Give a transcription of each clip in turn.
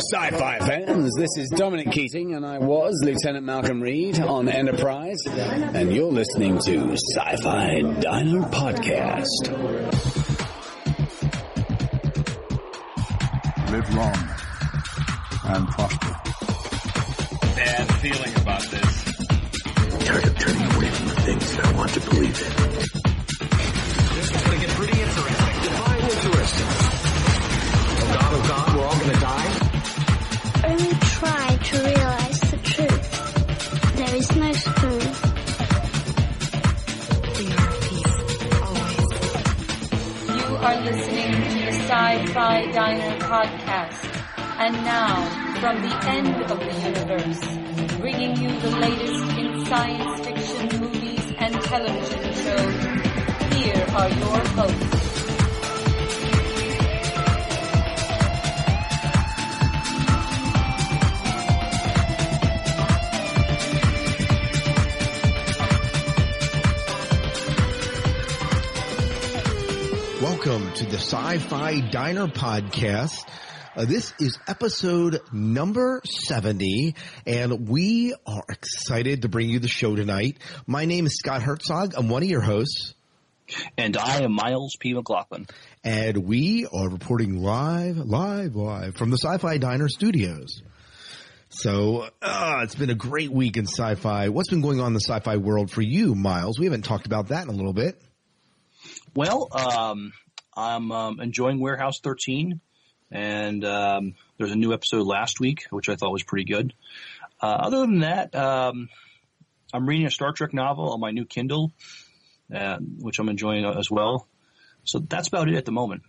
sci-fi fans. This is Dominic Keating, and I was Lieutenant Malcolm Reed on Enterprise, and you're listening to Sci-Fi Diner Podcast. Live long and prosper. Bad feeling about this. Tired of turning away from the things that I want to believe in. This is going to get pretty interesting. Define interesting. Oh God, oh God, we're all going to die? Only try to realize the truth. There is no spoon. You are listening to the Sci-Fi Diner podcast. And now, from the end of the universe, bringing you the latest in science fiction movies and television shows, here are your hosts. Welcome to the Sci-Fi Diner Podcast. Uh, this is episode number 70, and we are excited to bring you the show tonight. My name is Scott Herzog. I'm one of your hosts. And I am Miles P. McLaughlin. And we are reporting live, live, live from the Sci-Fi Diner studios. So, uh, it's been a great week in sci-fi. What's been going on in the sci-fi world for you, Miles? We haven't talked about that in a little bit. Well, um, I'm um, enjoying Warehouse 13, and um, there's a new episode last week, which I thought was pretty good. Uh, other than that, um, I'm reading a Star Trek novel on my new Kindle, uh, which I'm enjoying as well. So that's about it at the moment.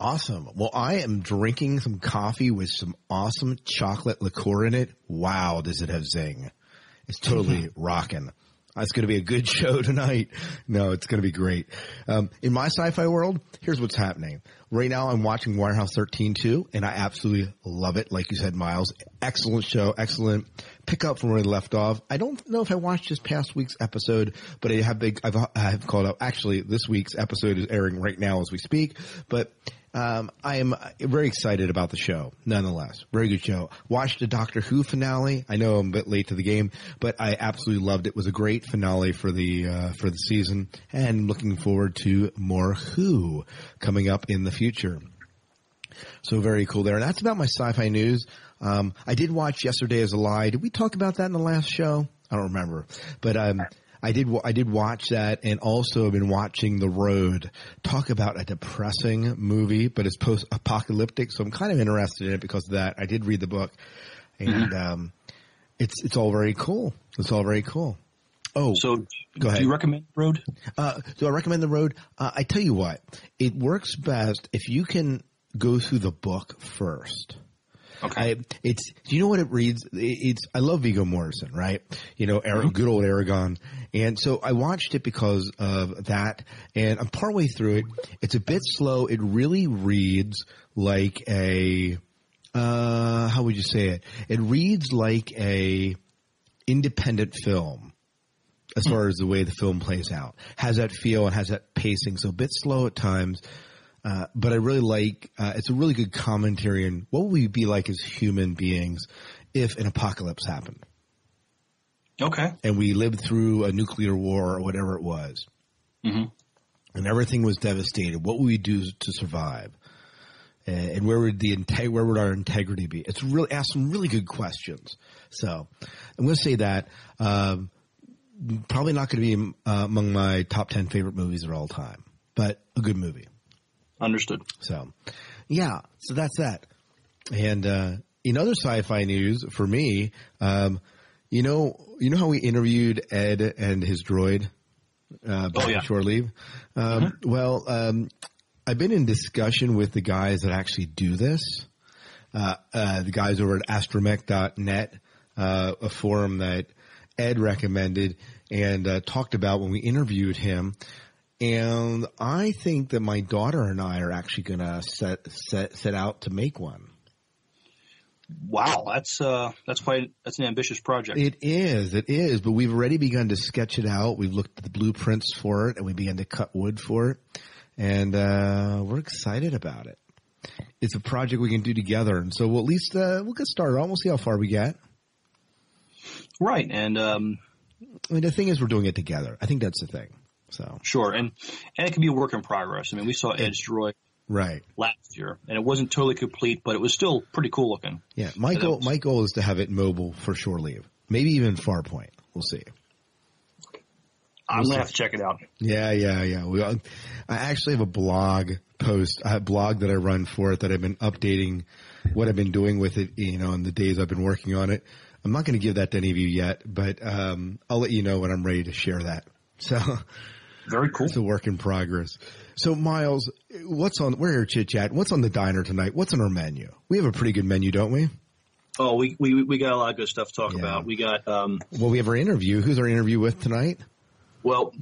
Awesome. Well, I am drinking some coffee with some awesome chocolate liqueur in it. Wow, does it have zing? It's totally rocking. It's going to be a good show tonight. No, it's going to be great. Um, in my sci-fi world, here's what's happening. Right now, I'm watching Warehouse 13 too, and I absolutely love it. Like you said, Miles, excellent show, excellent pick up from where we left off. I don't know if I watched this past week's episode, but I have big, I've, I have called up. Actually, this week's episode is airing right now as we speak, but um, I am very excited about the show, nonetheless. Very good show. Watched the Doctor Who finale. I know I'm a bit late to the game, but I absolutely loved it. It was a great finale for the uh, for the season, and looking forward to more Who coming up in the future. So very cool there. And that's about my sci-fi news. Um, I did watch Yesterday Was a Lie. Did we talk about that in the last show? I don't remember, but um, I did. I did watch that, and also have been watching The Road. Talk about a depressing movie, but it's post-apocalyptic, so I'm kind of interested in it because of that. I did read the book, and mm-hmm. um, it's it's all very cool. It's all very cool. Oh, so go ahead. Do you recommend the road? Uh, do I recommend the road? Uh, I tell you what, it works best if you can go through the book first. Okay. I, it's, do you know what it reads? It's, I love Viggo Mortensen, right? You know, mm-hmm. good old Aragorn. And so I watched it because of that and I'm partway through it. It's a bit slow. It really reads like a, uh, how would you say it? It reads like a independent film as far as the way the film plays out. Has that feel and has that pacing. So a bit slow at times uh, but I really like, uh, it's a really good commentary on what would we be like as human beings if an apocalypse happened. Okay. And we lived through a nuclear war or whatever it was. Mm-hmm. And everything was devastated. What would we do to survive? And where would the where would our integrity be? It's really asked some really good questions. So I'm going to say that um, probably not going to be uh, among my top ten favorite movies of all time, but a good movie. Understood. So, yeah, so that's that. And uh, in other sci-fi news, for me, um, you know, you know how we interviewed Ed and his droid uh, back oh, yeah. shore leave. Um, mm-hmm. Well, um, I've been in discussion with the guys that actually do this. Uh, uh, the guys over at astromech.net, uh, a forum that Ed recommended and uh, talked about when we interviewed him. And I think that my daughter and I are actually going to set, set, set out to make one. Wow, that's uh, that's quite that's an ambitious project. It is, it is. But we've already begun to sketch it out. We've looked at the blueprints for it, and we began to cut wood for it, and uh, we're excited about it. it's a project we can do together. And so we'll at least, uh, we'll get started. We'll see how far we get. Right. And, um, I mean, the thing is we're doing it together. I think that's the thing. So, sure. And, and it can be a work in progress. I mean, we saw Edge Droid right. last year and it wasn't totally complete, but it was still pretty cool looking. Yeah. My goal, was- my goal is to have it mobile for shore leave. Maybe even Farpoint. We'll see. I'm going to have to check it out. Yeah, yeah, yeah. We, I actually have a blog post, a blog that I run for it that I've been updating what I've been doing with it, you know, in the days I've been working on it. I'm not going to give that to any of you yet, but, um, I'll let you know when I'm ready to share that. So Very cool. it's a work in progress. So Miles, what's on, we're here chit chat. What's on the diner tonight? What's on our menu? We have a pretty good menu, don't we? Oh, we, we, we got a lot of good stuff to talk Yeah. about. We got, um, Well, we have our interview. Who's our interview with tonight? Well,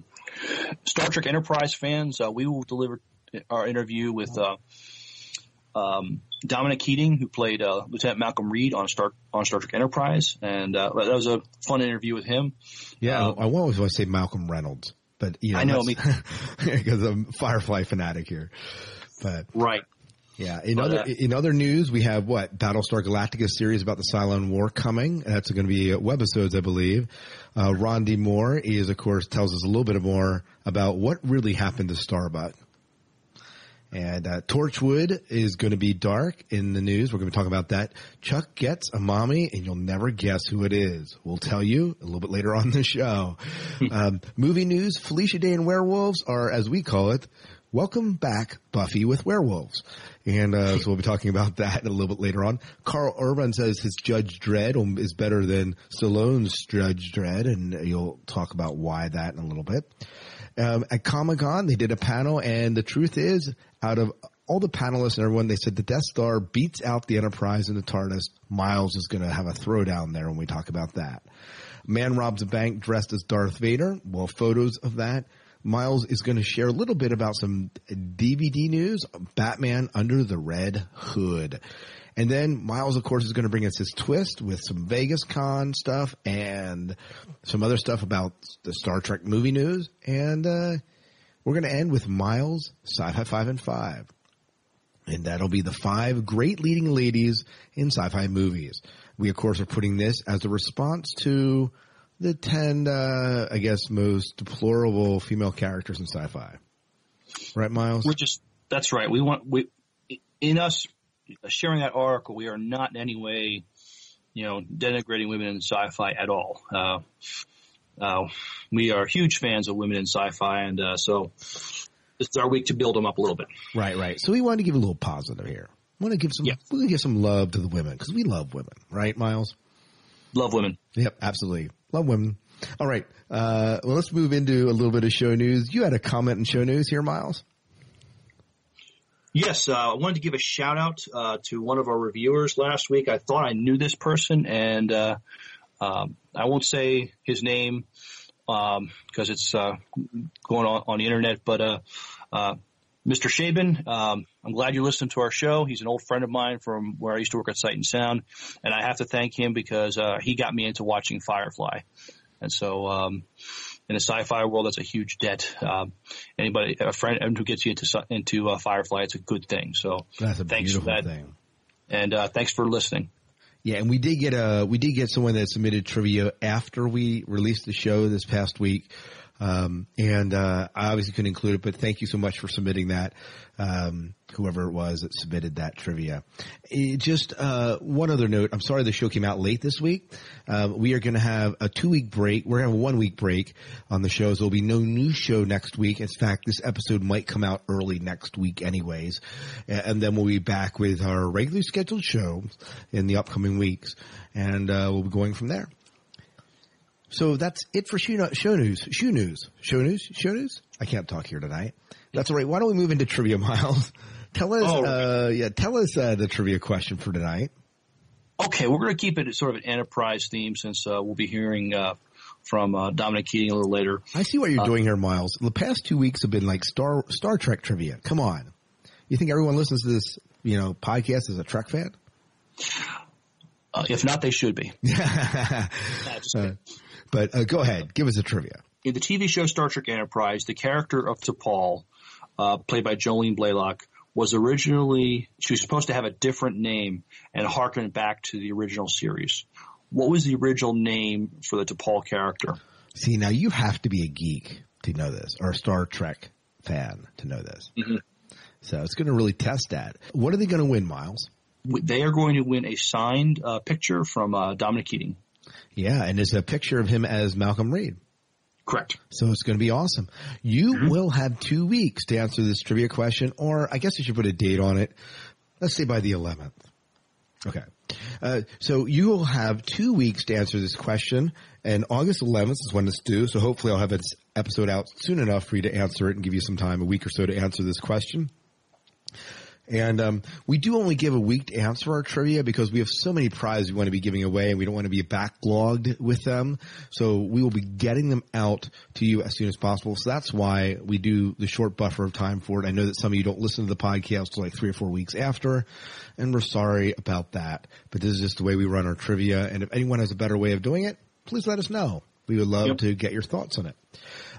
Star Trek Enterprise fans, uh, we will deliver our interview with uh, um, Dominic Keating, who played uh, Lieutenant Malcolm Reed on Star on Star Trek Enterprise, and uh, that was a fun interview with him. Yeah, Um, I always want to say Malcolm Reynolds, but you know, I know, me because I'm Firefly fanatic here. But Right. yeah, in But, other uh, in other news, we have what Battlestar Galactica series about the Cylon War coming. That's going to be webisodes, I believe. Uh, Ron D. Moore is, of course, tells us a little bit more about what really happened to Starbuck. And uh, Torchwood is going to be dark in the news. We're going to talk about that. Chuck gets a mommy, and you'll never guess who it is. We'll tell you a little bit later on the show. um, movie news: Felicia Day and werewolves are, as we call it, welcome back Buffy with werewolves. And uh, so we'll be talking about that a little bit later on. Karl Urban says his Judge Dredd is better than Stallone's Judge Dredd, and you'll talk about why that in a little bit. Um, at Comic Con, they did a panel, and the truth is, out of all the panelists and everyone, they said the Death Star beats out the Enterprise and the TARDIS. Miles is going to have a throwdown there when we talk about that. Man robs a bank dressed as Darth Vader. Well, photos of that. Miles is going to share a little bit about some DVD news, Batman Under the Red Hood. And then Miles, of course, is going to bring us his twist with some Vegas Con stuff and some other stuff about the Star Trek movie news. And, uh, we're going to end with Miles, Sci-Fi 5 and 5. And that'll be the five great leading ladies in sci-fi movies. We, of course, are putting this as a response to the 10, uh, I guess, most deplorable female characters in sci-fi. Right, Miles? We're just that's right. We want we in us sharing that article. We are not in any way, you know, denigrating women in sci-fi at all. Uh, uh, we are huge fans of women in sci-fi, and uh, so this is our week to build them up a little bit. Right, right. So we want to give a little positive here. We want to give some, Yeah. we want to give some love to the women because we love women, right, Miles? Love women. Yep, absolutely. Love women. All right. Uh, well, let's move into a little bit of show news. You had a comment in show news here, Miles. Yes, uh, I wanted to give a shout out uh, to one of our reviewers last week. I thought I knew this person, and uh, um, I won't say his name because it's uh, going on on the internet. But uh, uh, Mr. Shaban, um, I'm glad you listened to our show. He's an old friend of mine from where I used to work at Sight and Sound, and I have to thank him because uh, he got me into watching Firefly. And so, um, in the sci-fi world, that's a huge debt. Um, anybody, a friend who gets you into into uh, Firefly, it's a good thing. So That's a thanks for that, thing. and uh, thanks for listening. Yeah, and we did get a we did get someone that submitted trivia after we released the show this past week, um, and uh, I obviously couldn't include it, but thank you so much for submitting that. Um, whoever it was that submitted that trivia. Eh, just uh, one other note. I'm sorry the show came out late this week. Um, we are going to have a two week break. We're going to have a one week break on the shows. There'll be no new show next week. In fact, this episode might come out early next week, anyways, and then we'll be back with our regularly scheduled show in the upcoming weeks, and uh, we'll be going from there. So that's it for show, show news. Show news. Show news. Show news. I can't talk here tonight. That's all right. Why don't we move into trivia, Miles? Tell us. Oh, uh, yeah, tell us uh, the trivia question for tonight. Okay, we're going to keep it sort of an enterprise theme since uh, we'll be hearing uh, from uh, Dominic Keating a little later. I see what you're Uh, doing here, Miles. The past two weeks have been like Star Star Trek trivia. Come on. You think everyone listens to this, you know, podcast as a Trek fan? Uh, if not, they should be. Uh, but uh, go ahead, give us a trivia. in the TV show Star Trek Enterprise, the character of T'Pol, uh, played by Jolene Blalock, was originally she was supposed to have a different name and harken back to the original series. What was the original name for the T'Pol character? See, now you have to be a geek to know this, or a Star Trek fan to know this. Mm-hmm. So it's going to really test that. What are they going to win, Miles? They are going to win a signed uh, picture from uh, Dominic Keating. Yeah, and it's a picture of him as Malcolm Reed. Correct. So it's going to be awesome. You Mm-hmm. will have two weeks to answer this trivia question, or I guess you should put a date on it. Let's say by the 11th. Okay. Uh, so you will have two weeks to answer this question, and August 11th is when it's due. So hopefully I'll have this episode out soon enough for you to answer it and give you some time, a week or so to answer this question. And um, we do only give a week to answer our trivia because we have so many prizes we want to be giving away, and we don't want to be backlogged with them. So we will be getting them out to you as soon as possible. So that's why we do the short buffer of time for it. I know that some of you don't listen to the podcast till like three or four weeks after, and we're sorry about that. But this is just the way we run our trivia. And if anyone has a better way of doing it, please let us know. We would love Yep. to get your thoughts on it.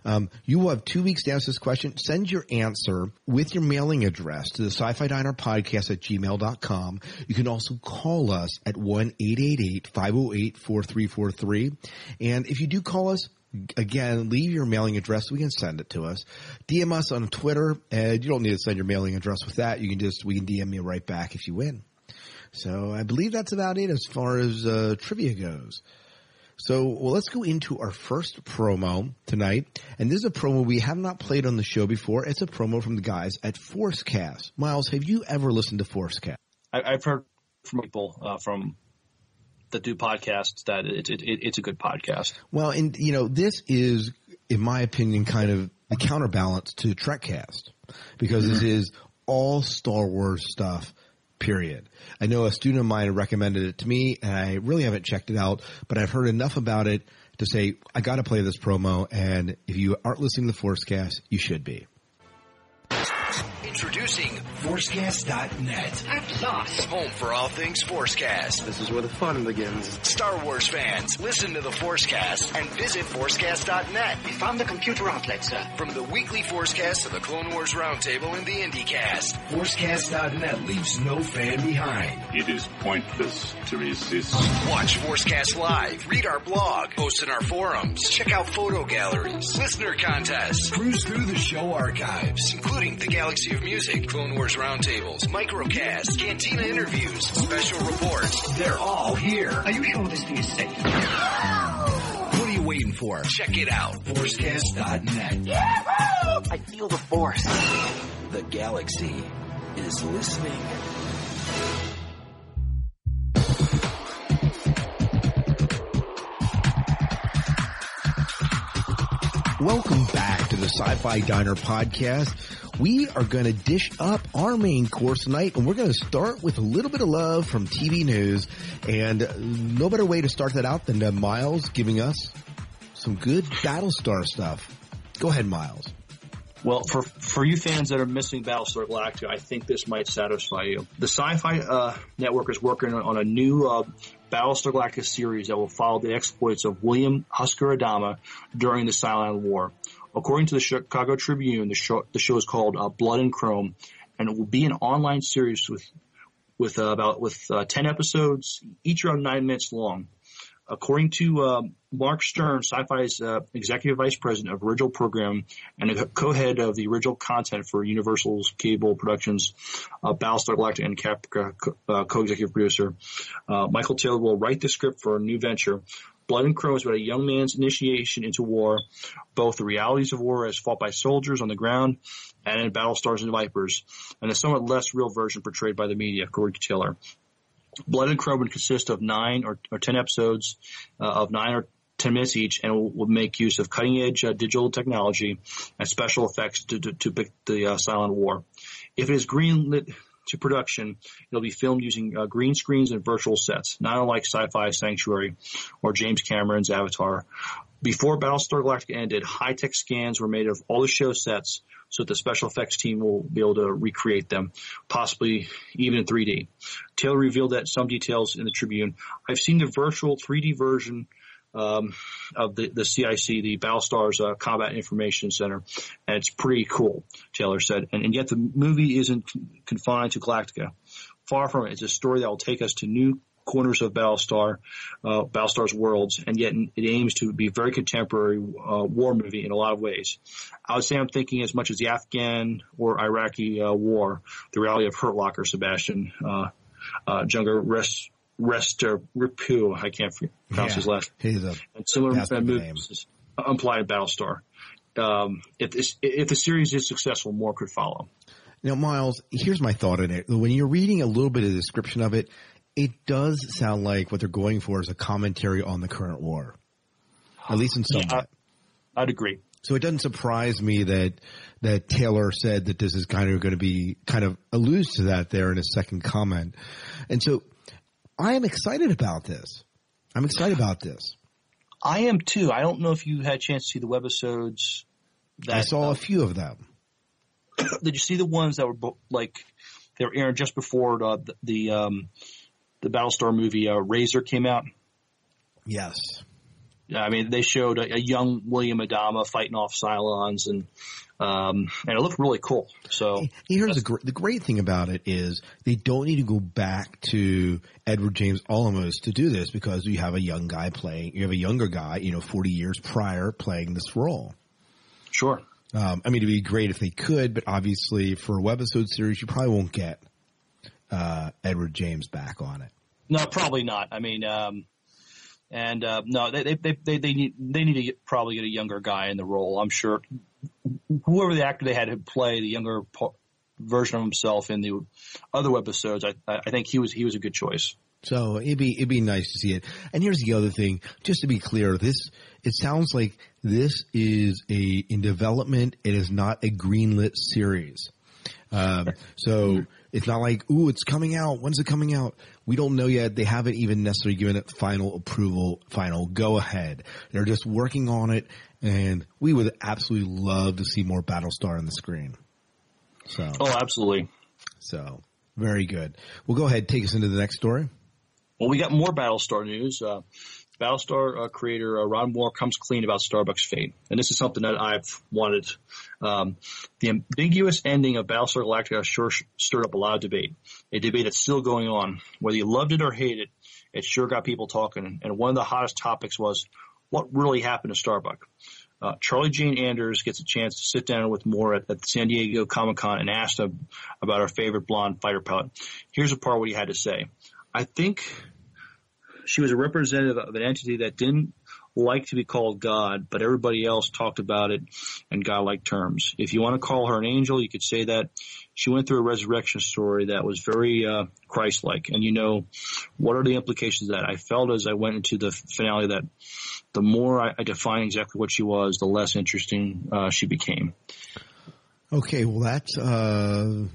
Um, you will have two weeks to answer this question. Send your answer with your mailing address to the sci-fi diner podcast at gmail.com. You can also call us at 1-888-508-4343. And if you do call us, again, leave your mailing address. We can send it to us. DM us on Twitter and you don't need to send your mailing address with that. You can just, we can DM you right back if you win. So I believe that's about it as far as uh, trivia goes. So well, let's go into our first promo tonight. And this is a promo we have not played on the show before. It's a promo from the guys at Forcecast. Miles, have you ever listened to Forcecast? I, I've heard from people uh, from that do podcasts that it, it, it, it's a good podcast. Well, and you know, this is, in my opinion, kind of the counterbalance to Trekcast because this is all Star Wars stuff. Period. I know a student of mine recommended it to me, and I really haven't checked it out, but I've heard enough about it to say I got to play this promo. And if you aren't listening to the Forcecast, you should be. Introducing Forcecast.net. At last. Home for all things Forcecast. This is where the fun begins. Star Wars fans, listen to the Forcecast and visit Forcecast.net. We found the computer outlet, sir. From the weekly Forcecast to the Clone Wars Roundtable and the IndieCast, Forcecast.net leaves no fan behind. It is pointless to resist. Watch Forcecast live, read our blog, post in our forums, check out photo galleries, listener contests, cruise through the show archives, including the Galaxy of Music, Clone Wars Roundtables, Microcasts, Cantina interviews, special reports. They're all here. Are you sure this thing is safe? What are you waiting for? Check it out. Forcecast.net. I feel the force. The galaxy is listening. Welcome back to the Sci-Fi Diner podcast. We are going to dish up our main course tonight, and we're going to start with a little bit of love from TV news. And no better way to start that out than Miles giving us some good Battlestar stuff. Go ahead, Miles. Well, for for you fans that are missing Battlestar Galactica, I think this might satisfy you. The Sci-Fi uh, Network is working on a new uh, Battlestar Galactica series that will follow the exploits of William Husker Adama during the Cylon War. According to the Chicago Tribune, the show the show is called uh, Blood and Chrome, and it will be an online series with with uh, about with uh, ten episodes, each around nine minutes long. According to uh, Mark Stern, Sci-Fi's uh, executive vice president of original program and a co-head of the original content for Universal's cable productions, uh, Battlestar Galactica and Caprica uh, co-executive producer, Michael Taylor will write the script for a new venture. Blood and Chrome is about a young man's initiation into war, both the realities of war as fought by soldiers on the ground and in Battlestars and Vipers, and a somewhat less real version portrayed by the media, according to Taylor. Blood and Chrome would consist of nine or, or ten episodes uh, of nine or ten minutes each, and will, will make use of cutting edge uh, digital technology and special effects to, to, to depict the uh, Cylon war. If it is greenlit to production, it'll be filmed using uh, green screens and virtual sets, not unlike Sci-Fi Sanctuary or James Cameron's Avatar. Before Battlestar Galactica ended, high-tech scans were made of all the show sets so that the special effects team will be able to recreate them, possibly even in 3D. Taylor revealed that some details in the Tribune. I've seen the virtual 3D version um, of the, the CIC, the Battlestar's uh, Combat Information Center, and it's pretty cool. Taylor said, and, and yet the movie isn't confined to Galactica. Far from it. It's a story that will take us to new corners of Battlestar, uh, Battlestar's worlds, and yet it aims to be a very contemporary uh, war movie in a lot of ways. I would say I'm thinking as much as the Afghan or Iraqi uh, war, the reality of Hurt Locker, Sebastian uh, uh, Junger Rest Rester Ripu, I can't pronounce Yeah. his last. He's a And similar movies implied Battlestar. Um, if this, if the series is successful, more could follow. Now, Miles, here's my thought on it. When you're reading a little bit of the description of it, it does sound like what they're going for is a commentary on the current war. At least in some way. I'd agree. So it doesn't surprise me that that Taylor said that this is kind of going to be kind of alludes to that there in his second comment. And so I am excited about this. I'm excited about this. I am too. I don't know if you had a chance to see the webisodes. That, I saw a few of them. did you see the ones that were like they were airing just before uh, the the, um, the Battlestar movie uh, Razor came out? Yes. Yeah, I mean they showed a, a young William Adama fighting off Cylons, and um, and it looked really cool. So Here's the, gr- the great thing about it is they don't need to go back to Edward James Olmos to do this because you have a young guy playing, you have a younger guy, you know, 40 years prior playing this role. Sure. Um, I mean, it'd be great if they could, but obviously for a webisode series, you probably won't get, uh, Edward James back on it. No, probably not. I mean, um, and uh, no, they, they they they they need they need to get, probably get a younger guy in the role. I'm sure whoever the actor they had to play the younger version of himself in the other episodes, I I think he was he was a good choice. So it'd be it'd be nice to see it. And here's the other thing, just to be clear, this it sounds like this is a in development. It is not a greenlit series. Um, so it's not like, ooh, it's coming out. When's it coming out? We don't know yet. They haven't even necessarily given it final approval, final go ahead. They're just working on it, and we would absolutely love to see more Battlestar on the screen. So, Oh, absolutely. so very good. Well, go ahead, take us into the next story. Well, we got more Battlestar news. Uh, Battlestar uh, creator uh, Ron Moore comes clean about Starbucks' fate, and this is something that I've wanted. Um, the ambiguous ending of Battlestar Galactica sure sh- stirred up a lot of debate, a debate that's still going on. Whether you loved it or hated it, it sure got people talking. And one of the hottest topics was what really happened to Starbuck. Uh, Charlie Jane Anders gets a chance to sit down with Moore at, at San Diego Comic Con and asked him about our favorite blonde fighter pilot. Here's a part of what he had to say. I think she was a representative of an entity that didn't like to be called God, but everybody else talked about it in godlike terms. If you want to call her an angel, you could say that she went through a resurrection story that was very uh, Christ-like. And you know, what are the implications of that? I felt as I went into the finale that the more I, I define exactly what she was, the less interesting uh, she became. Okay, well that's uh,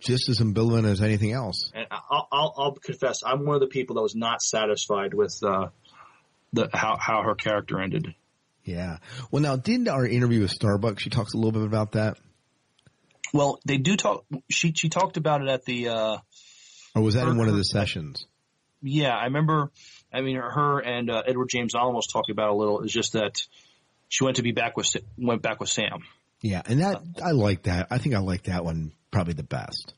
just as ambivalent as anything else. And I'll, I'll, I'll confess, I'm one of the people that was not satisfied with uh, the how how her character ended. Yeah. Well, now didn't our interview with Starbucks? She talks a little bit about that, Well, they do talk. She she talked about it at the. Uh, or was that in one of the sessions? yeah, I remember. I mean, her and uh, Edward James Olmos talked about a little. is just that she went to be back with went back with Sam. Yeah, and that I like that. I think I like that one probably the best.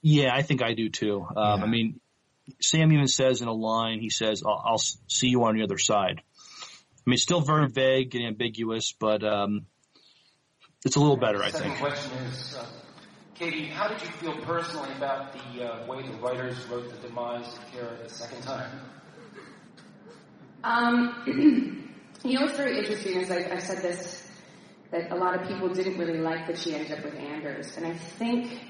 Yeah, I think I do too. Um, Yeah. I mean, Sam even says in a line, he says, "I'll, I'll see you on the other side." I mean, it's still very vague and ambiguous, but um, it's a little better, I Second think. question is, uh, Katie, how did you feel personally about the uh, way the writers wrote the demise of Kara the second time? Um, you know what's very interesting is I, I've said this that a lot of people didn't really like that she ended up with Anders, and I think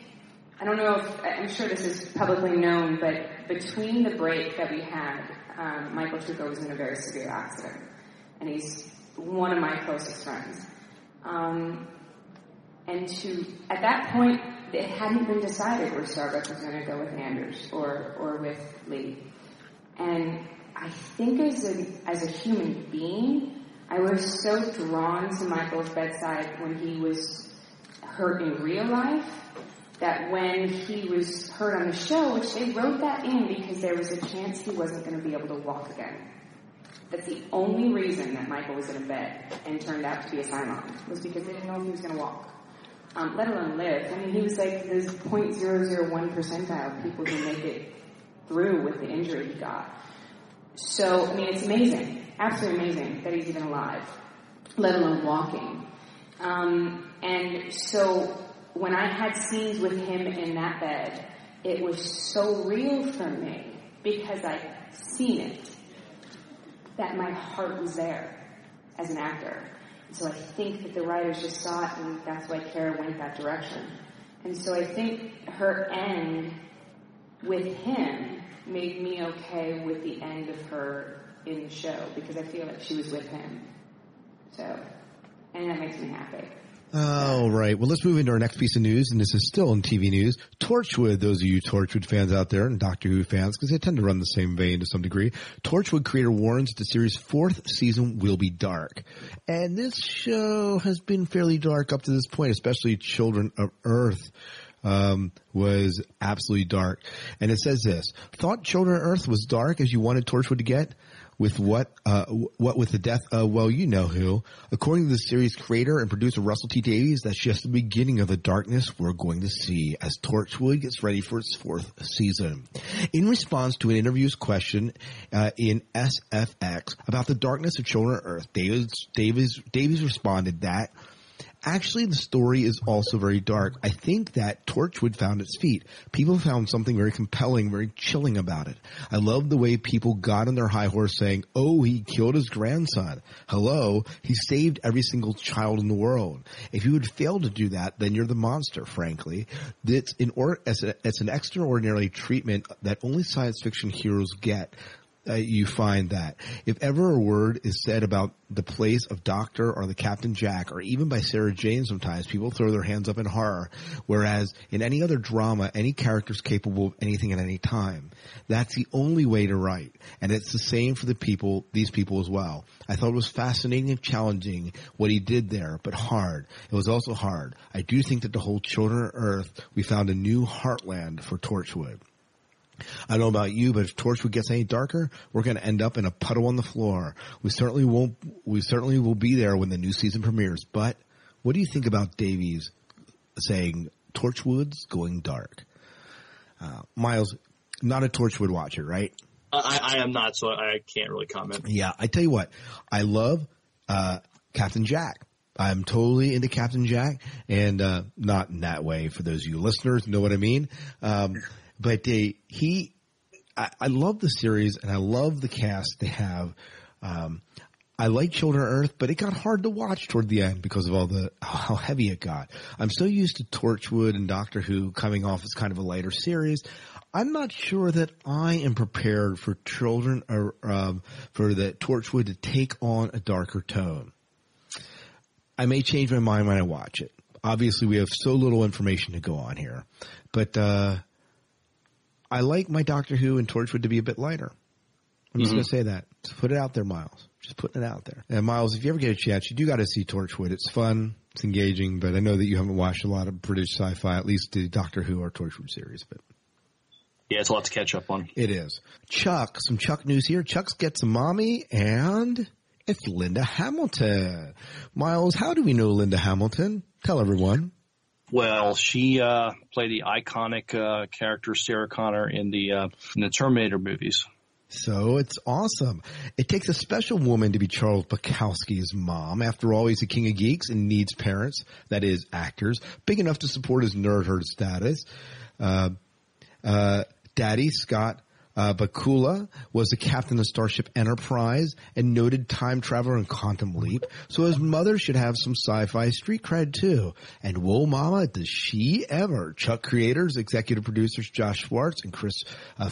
I don't know if I'm sure this is publicly known, but between the break that we had, um, Michael Trucco was in a very severe accident, and he's one of my closest friends. Um, and to at that point, it hadn't been decided where Starbucks was going to go with Anders or or with Lee. And I think as a as a human being, I was so drawn to Michael's bedside when he was hurt in real life that when he was hurt on the show, which they wrote that in because there was a chance he wasn't going to be able to walk again. That's the only reason that Michael was in a bed and turned out to be a Cylon was because they didn't know if he was going to walk, um, let alone live. I mean, he was like this 0.001 percentile of people who make it through with the injury he got. So, I mean, it's amazing, absolutely amazing that he's even alive, let alone walking. Um, and so, when I had scenes with him in that bed, it was so real for me because I'd seen it that my heart was there as an actor. So I think that the writers just saw it and that's why Kara went that direction. And so I think her end with him made me okay with the end of her in the show because I feel like she was with him. So, and that makes me happy. All right. Well, let's move into our next piece of news, and this is still in TV news. Torchwood, those of you Torchwood fans out there and Doctor Who fans, because they tend to run the same vein to some degree. Torchwood creator warns that the series' fourth season will be dark. And this show has been fairly dark up to this point, especially Children of Earth. Um, was absolutely dark. And it says this, thought Children of Earth was dark as you wanted Torchwood to get? with what uh, what with the death of well you know who according to the series creator and producer russell t davies that's just the beginning of the darkness we're going to see as torchwood gets ready for its fourth season in response to an interview's question uh, in sfx about the darkness of children of earth davies davies davies responded that Actually, the story is also very dark. I think that Torchwood found its feet. People found something very compelling, very chilling about it. I love the way people got on their high horse saying, oh, he killed his grandson. Hello, he saved every single child in the world. If you would fail to do that, then you're the monster, frankly. It's, in or, it's an extraordinary treatment that only science fiction heroes get uh, you find that if ever a word is said about the place of Doctor or the Captain Jack, or even by Sarah Jane, sometimes people throw their hands up in horror. Whereas in any other drama, any character is capable of anything at any time. That's the only way to write, and it's the same for the people, these people as well. I thought it was fascinating and challenging what he did there, but hard. It was also hard. I do think that the whole Children of Earth, we found a new heartland for Torchwood. I don't know about you, but if Torchwood gets any darker, we're going to end up in a puddle on the floor. We certainly won't. We certainly will be there when the new season premieres. But what do you think about Davies saying Torchwood's going dark? Uh, Miles, not a Torchwood watcher, right? I, I am not, so I can't really comment. Yeah, I tell you what, I love uh, Captain Jack. I'm totally into Captain Jack, and uh, not in that way. For those of you listeners, know what I mean. Um, but they, he, I, I, love the series and I love the cast they have. Um, I like Children of Earth, but it got hard to watch toward the end because of all the how heavy it got. I'm so used to Torchwood and Doctor Who coming off as kind of a lighter series. I'm not sure that I am prepared for Children or um, for the Torchwood to take on a darker tone. I may change my mind when I watch it. Obviously, we have so little information to go on here, but uh, I like my Doctor Who and Torchwood to be a bit lighter. I'm just mm-hmm. going to say that. Just put it out there, Miles. Just putting it out there. And Miles, if you ever get a chance, you do got to see Torchwood. It's fun. It's engaging, but I know that you haven't watched a lot of British sci-fi, at least the Doctor Who or Torchwood series, but. Yeah, it's a lot to catch up on. It is. Chuck, some Chuck news here. Chuck's gets a mommy and it's Linda Hamilton. Miles, how do we know Linda Hamilton? Tell everyone. Well, she uh, played the iconic uh, character Sarah Connor in the uh, in the Terminator movies. So it's awesome. It takes a special woman to be Charles Bartowski's mom. After all, he's a king of geeks and needs parents, that is, actors, big enough to support his nerd herd status. Uh, uh, Daddy Scott uh, Bakula was the captain of Starship Enterprise and noted time traveler in Quantum Leap, so his mother should have some sci-fi street cred too. And whoa mama, does she ever! Chuck creators, executive producers Josh Schwartz and Chris uh,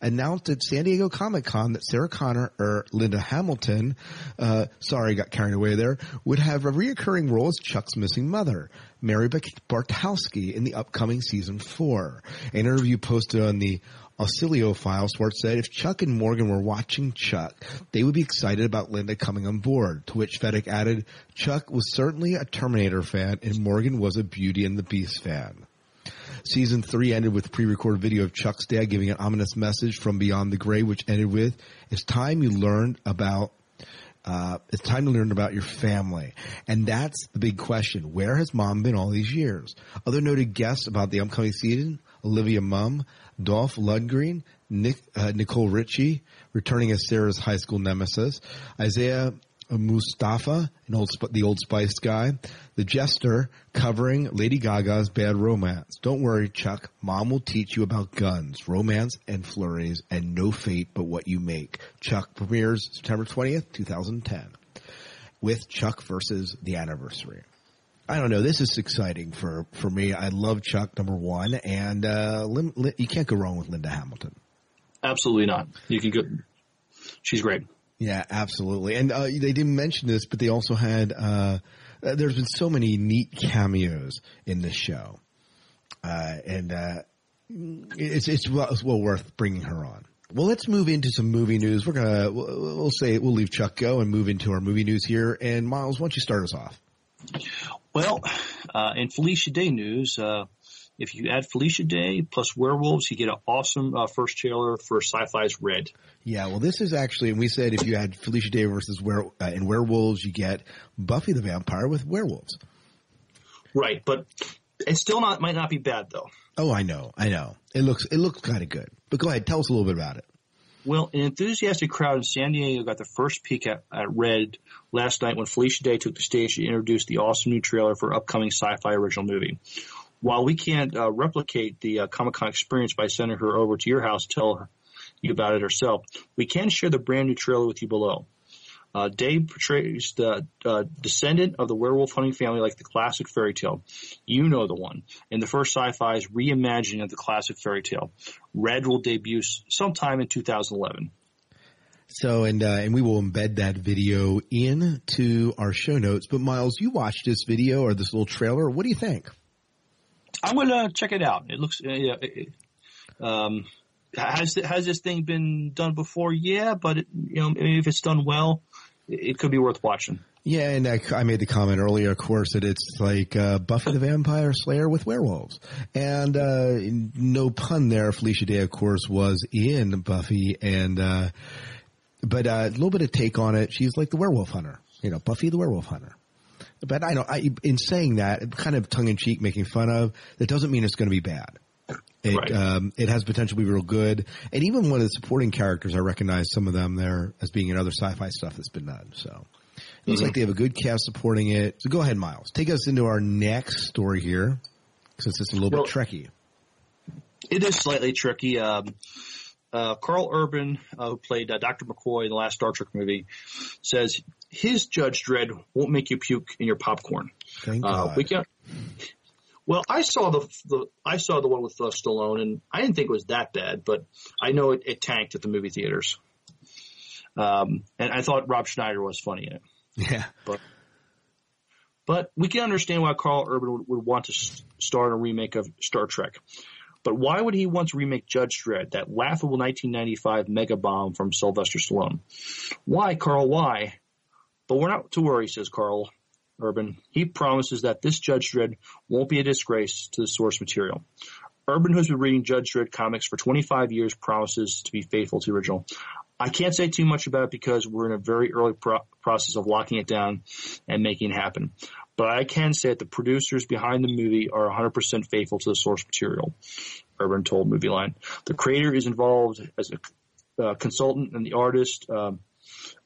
announced at San Diego Comic Con that Sarah Connor, or Linda Hamilton, uh, sorry, got carried away there, would have a reoccurring role as Chuck's missing mother. Mary Bartowski in the upcoming season four. An interview posted on the Ausiello file, Schwartz said if Chuck and Morgan were watching Chuck, they would be excited about Linda coming on board. To which Fedak added, Chuck was certainly a Terminator fan and Morgan was a Beauty and the Beast fan. Season three ended with pre-recorded video of Chuck's dad giving an ominous message from beyond the grave, which ended with, it's time you learned about uh, it's time to learn about your family. And that's the big question. Where has mom been all these years? Other noted guests about the upcoming season, Olivia Munn, Dolph Lundgren, Nick, uh, Nicole Richie, returning as Sarah's high school nemesis, Isaiah Mustafa, an old, the Old Spice guy, the Jeffster covering Lady Gaga's Bad Romance. Don't worry, Chuck. Mom will teach you about guns, romance, and flurries, and no fate but what you make. Chuck premieres September 20th, 2010 with Chuck versus the anniversary. I don't know. This is exciting for, for me. I love Chuck, number one, and uh, Lin, Lin, you can't go wrong with Linda Hamilton. Absolutely not. You can go. She's great. Yeah, absolutely. And uh, they didn't mention this, but they also had. Uh, uh there's been so many neat cameos in this show, uh, and uh, it's it's well, it's well worth bringing her on. Well, let's move into some movie news. We're gonna we'll, we'll say we'll leave Chuck go and move into our movie news here. And Miles, why don't you start us off? Well, uh, in Felicia Day news, uh, if you add Felicia Day plus werewolves, you get an awesome uh, first trailer for Sci-Fi's Red. Yeah, well, this is actually, and we said if you add Felicia Day versus were uh, in werewolves, you get Buffy the Vampire with werewolves. Right, but it still not might not be bad though. Oh, I know, I know. It looks it looks kind of good. But go ahead, tell us a little bit about it. Well, an enthusiastic crowd in San Diego got the first peek at, at Red last night when Felicia Day took the stage to introduce the awesome new trailer for upcoming sci-fi original movie. While we can't uh, replicate the uh, Comic Con experience by sending her over to your house, to tell her you about it herself, we can share the brand new trailer with you below. Uh, Day portrays the uh, descendant of the werewolf hunting family like the classic fairy tale. You know the one. In the first sci-fi's reimagining of the classic fairy tale. Red will debut sometime in 2011. So, and, uh, and we will embed that video into our show notes. But Miles, you watched this video or this little trailer. What do you think? I'm going to check it out. It looks, uh, yeah, it, um, has has this thing been done before? Yeah, but it, you know, if it's done well, it could be worth watching. Yeah, and I, I, made the comment earlier, of course, that it's like uh, Buffy the Vampire Slayer with werewolves, and uh, no pun there. Felicia Day, of course, was in Buffy, and uh, but uh, a little bit of take on it. She's like the werewolf hunter, you know, Buffy the werewolf hunter. But I know, I, in saying that, kind of tongue in cheek, making fun of, that doesn't mean it's going to be bad. It, right. um, it has potential to be real good. And even one of the supporting characters, I recognize some of them there as being in other sci-fi stuff that's been done. So it looks mm-hmm. like they have a good cast supporting it. So go ahead, Miles. Take us into our next story here, since it's a little well, bit tricky. It is slightly tricky. Um, uh, Karl Urban, uh, who played uh, Dr. McCoy in the last Star Trek movie, says his Judge Dredd won't make you puke in your popcorn. Thank uh, God. We can well, I saw the, the I saw the one with uh, Stallone, and I didn't think it was that bad, but I know it, it tanked at the movie theaters. Um, and I thought Rob Schneider was funny in it. Yeah, but but we can understand why Karl Urban would, would want to star in a remake of Star Trek. But why would he want to remake Judge Dredd, that laughable 1995 mega bomb from Sylvester Stallone? Why, Karl? Why? But we're not to worry, says Karl. Urban. He promises that this Judge Dredd won't be a disgrace to the source material. Urban, who's been reading Judge Dredd comics for 25 years, promises to be faithful to the original. I can't say too much about it because we're in a very early pro- process of locking it down and making it happen. But I can say that the producers behind the movie are 100% faithful to the source material, Urban told Movieline. The creator is involved as a uh, consultant and the artist, um,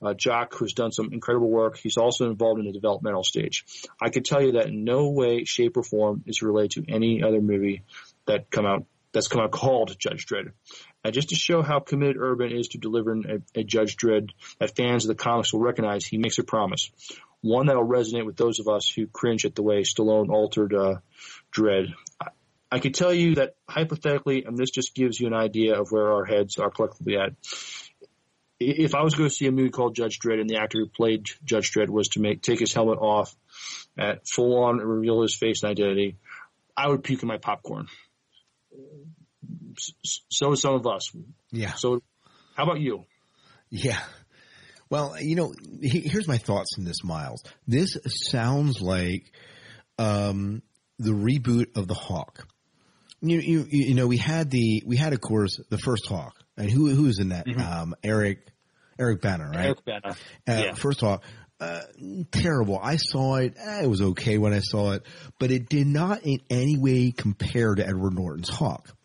uh, Jock, who's done some incredible work. He's also involved in the developmental stage. I can tell you that in no way, shape, or form is related to any other movie that come out that's come out called Judge Dredd. And just to show how committed Urban is to delivering a, a Judge Dredd that fans of the comics will recognize, he makes a promise. One that will resonate with those of us who cringe at the way Stallone altered uh, Dredd. I, I can tell you that hypothetically, and this just gives you an idea of where our heads are collectively at if I was going to see a movie called Judge Dredd and the actor who played Judge Dredd was to make take his helmet off at full on and reveal his face and identity, I would puke in my popcorn. So some of us. Yeah. So how about you? Yeah. Well, you know, here's my thoughts on this, Miles. This sounds like um, the reboot of The Hulk. You, you, you know, we had the, we had, of course, the first Hulk. And who, who was in that? Mm-hmm. Um, Eric, Eric Bana, right? Eric Bana. Uh, yeah. First Hulk, uh, terrible. I saw it. Eh, it was okay when I saw it, but it did not in any way compare to Edward Norton's Hulk.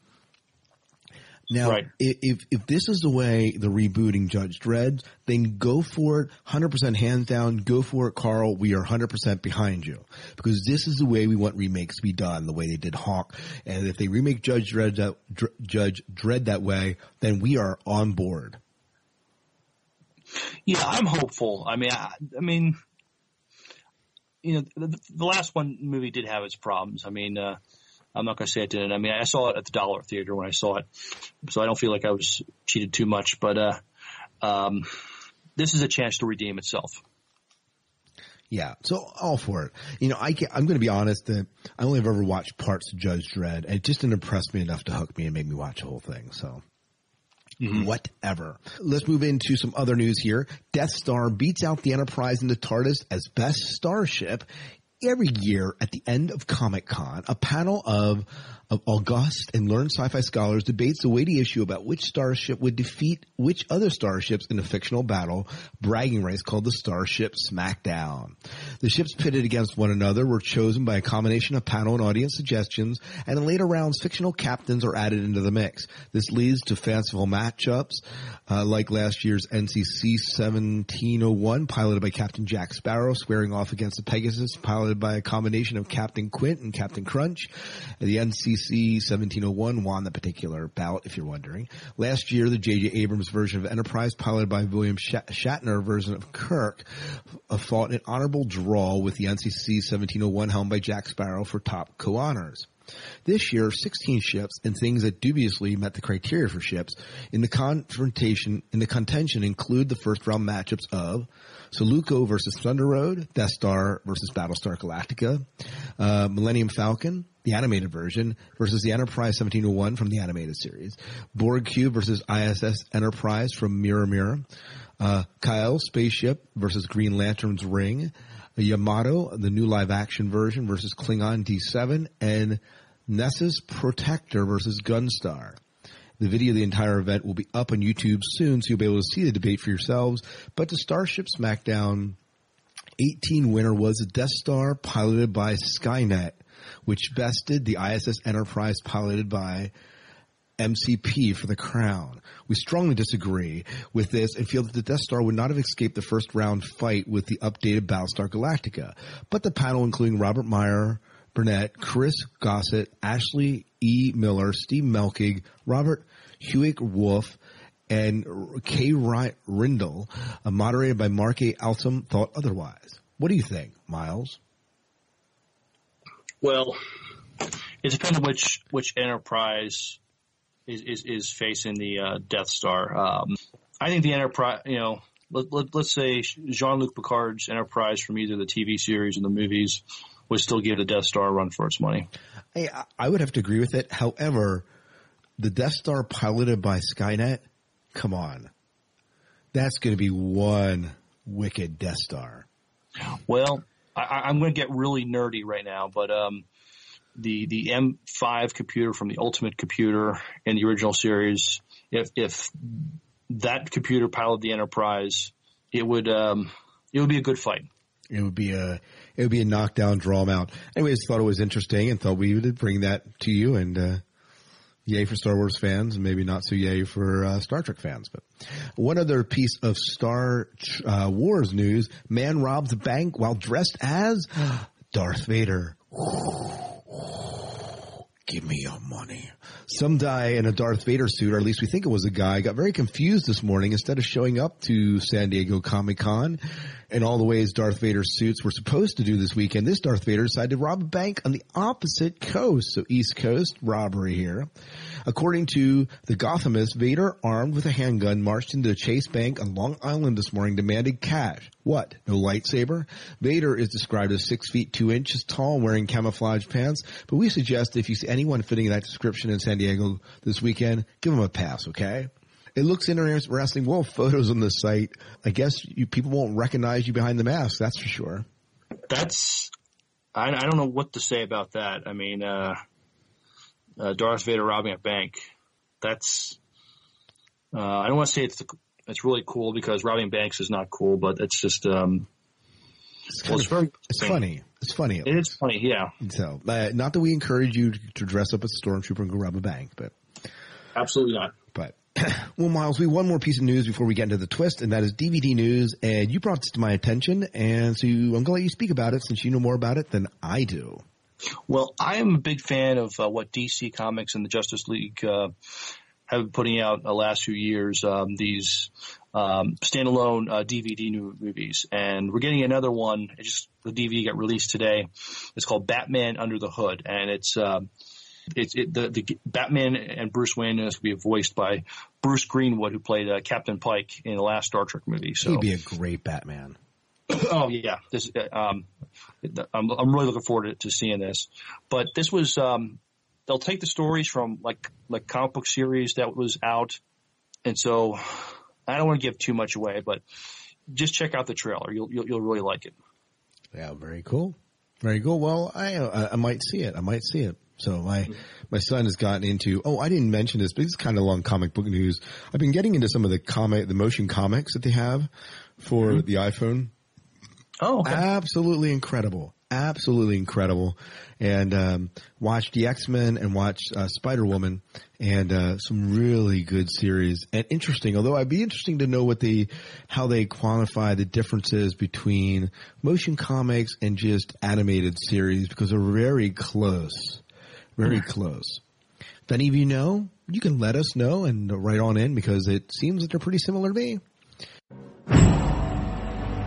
Now, Right. if if this is the way the rebooting Judge Dredd, then go for it, hundred percent hands down. Go for it, Karl. We are hundred percent behind you because this is the way we want remakes to be done. The way they did Hulk, and if they remake Judge Dredd that, Dr- Judge Dredd that way, then we are on board. Yeah, I'm hopeful. I mean, I, I mean, you know, the, the last one movie did have its problems. I mean, uh, I'm not going to say it didn't. I mean, I saw it at the Dollar Theater when I saw it, so I don't feel like I was cheated too much. But uh, um, this is a chance to redeem itself. Yeah, so all for it. You know, I I'm going to be honest that I only have ever watched parts of Judge Dredd, and it just didn't impress me enough to hook me and make me watch the whole thing. So. Whatever. Let's move into some other news here. Death Star beats out the Enterprise and the TARDIS as best starship. Every year at the end of Comic Con, a panel of, of august and learned sci-fi scholars debates the weighty issue about which starship would defeat which other starships in a fictional battle, bragging rights called the Starship Smackdown. The ships pitted against one another were chosen by a combination of panel and audience suggestions, and in later rounds, fictional captains are added into the mix. This leads to fanciful matchups, uh, like last year's NCC 1701, piloted by Captain Jack Sparrow, squaring off against the Pegasus, piloted by a combination of Captain Quint and Captain Crunch. The NCC 1701 won the particular bout, if you're wondering. Last year, the J.J. Abrams version of Enterprise, piloted by William Shatner version of Kirk, uh, fought an honorable draw with the NCC 1701 helmed by Jack Sparrow for top co-honors. This year, 16 ships and things that dubiously met the criteria for ships in the confrontation, in the contention include the first round matchups of Saluko versus Thunder Road, Death Star versus Battlestar Galactica, uh, Millennium Falcon, the animated version versus the Enterprise 1701 from the animated series, Borg Cube versus ISS Enterprise from Mirror Mirror, uh, Kyle Spaceship versus Green Lantern's Ring, Yamato, the new live action version versus Klingon D7, and Nessus Protector versus Gunstar. The video of the entire event will be up on YouTube soon, so you'll be able to see the debate for yourselves. But the Starship SmackDown 18 winner was a Death Star piloted by Skynet, which bested the ISS Enterprise piloted by MCP for the crown. We strongly disagree with this and feel that the Death Star would not have escaped the first round fight with the updated Battlestar Galactica. But the panel, including Robert Meyer, Burnett, Chris Gossett, Ashley E. Miller, Steve Melkig, Robert Hewitt Wolfe, and K. Rindle, uh, moderated by Mark A. Altman, thought otherwise. What do you think, Miles? Well, it depends on which which enterprise is is, is facing the uh, Death Star. Um, I think the Enterprise, you know, let, let, let's say Jean Luc Picard's Enterprise from either the TV series or the movies would still give the Death Star a run for its money. Hey, I- I would have to agree with it. However, the Death Star piloted by Skynet, come on. That's going to be one wicked Death Star. Well, I, I- I'm going to get really nerdy right now, but um, the the M5 computer from the Ultimate Computer in the original series, if if that computer piloted the Enterprise, it would um, it would be a good fight. It would be a it would be a knockdown, draw 'em out. Anyways, thought it was interesting and thought we would bring that to you. And uh, yay for Star Wars fans, and maybe not so yay for uh, Star Trek fans. But one other piece of Star uh, Wars news: man robs bank while dressed as Darth Vader. Give me your money. Some guy in a Darth Vader suit, or at least we think it was a guy, got very confused this morning. Instead of showing up to San Diego Comic Con and all the ways Darth Vader suits were supposed to do this weekend, this Darth Vader decided to rob a bank on the opposite coast. So East Coast robbery here. According to the Gothamist, Vader, armed with a handgun, marched into the Chase Bank on Long Island this morning, demanded cash. What? No lightsaber? Vader is described as six feet two inches tall, wearing camouflage pants. But we suggest if you see anyone fitting that description in San Diego this weekend, give them a pass, okay? It looks interesting. Well, photos on the site. I guess you, people won't recognize you behind the mask. That's for sure. That's I, I don't know what to say about that. I mean, uh, uh, Darth Vader robbing a bank. That's uh, I don't want to say it's it's really cool because robbing banks is not cool, but it's just um, it's, well, it's, very it's funny. It's funny. It is funny, yeah. So, uh, not that we encourage you to dress up as a stormtrooper and go rob a bank, but absolutely not. But well, Miles, we have one more piece of news before we get into the twist, and that is DVD news. And you brought this to my attention, and so I'm going to let you speak about it since you know more about it than I do. Well, I am a big fan of uh, what DC Comics and the Justice League uh, have been putting out the last few years. Um, these um, standalone uh, DVD movies, and we're getting another one. It just the DVD got released today. It's called Batman Under the Hood, and it's um, it's it, the, the Batman and Bruce Wayne is going to be voiced by Bruce Greenwood, who played uh, Captain Pike in the last Star Trek movie. So he'd be a great Batman. oh yeah, this uh, um, I'm, I'm really looking forward to, to seeing this. But this was um, they'll take the stories from like like comic book series that was out, and so I don't want to give too much away, but just check out the trailer. You'll you'll, you'll really like it. Yeah, very cool, very cool. Well, I I, I might see it. I might see it. So my my son has gotten into. Oh, I didn't mention this, but it's kind of long comic book news. I've been getting into some of the comic, the motion comics that they have for mm-hmm. the iPhone. Oh, okay. absolutely incredible, absolutely incredible. And um, watched the X Men and watched uh, Spider Woman, and uh, some really good series and interesting. Although I'd be interesting to know what the how they quantify the differences between motion comics and just animated series because they're very close very close. If any of you know, you can let us know and write on in because it seems that they're pretty similar to me.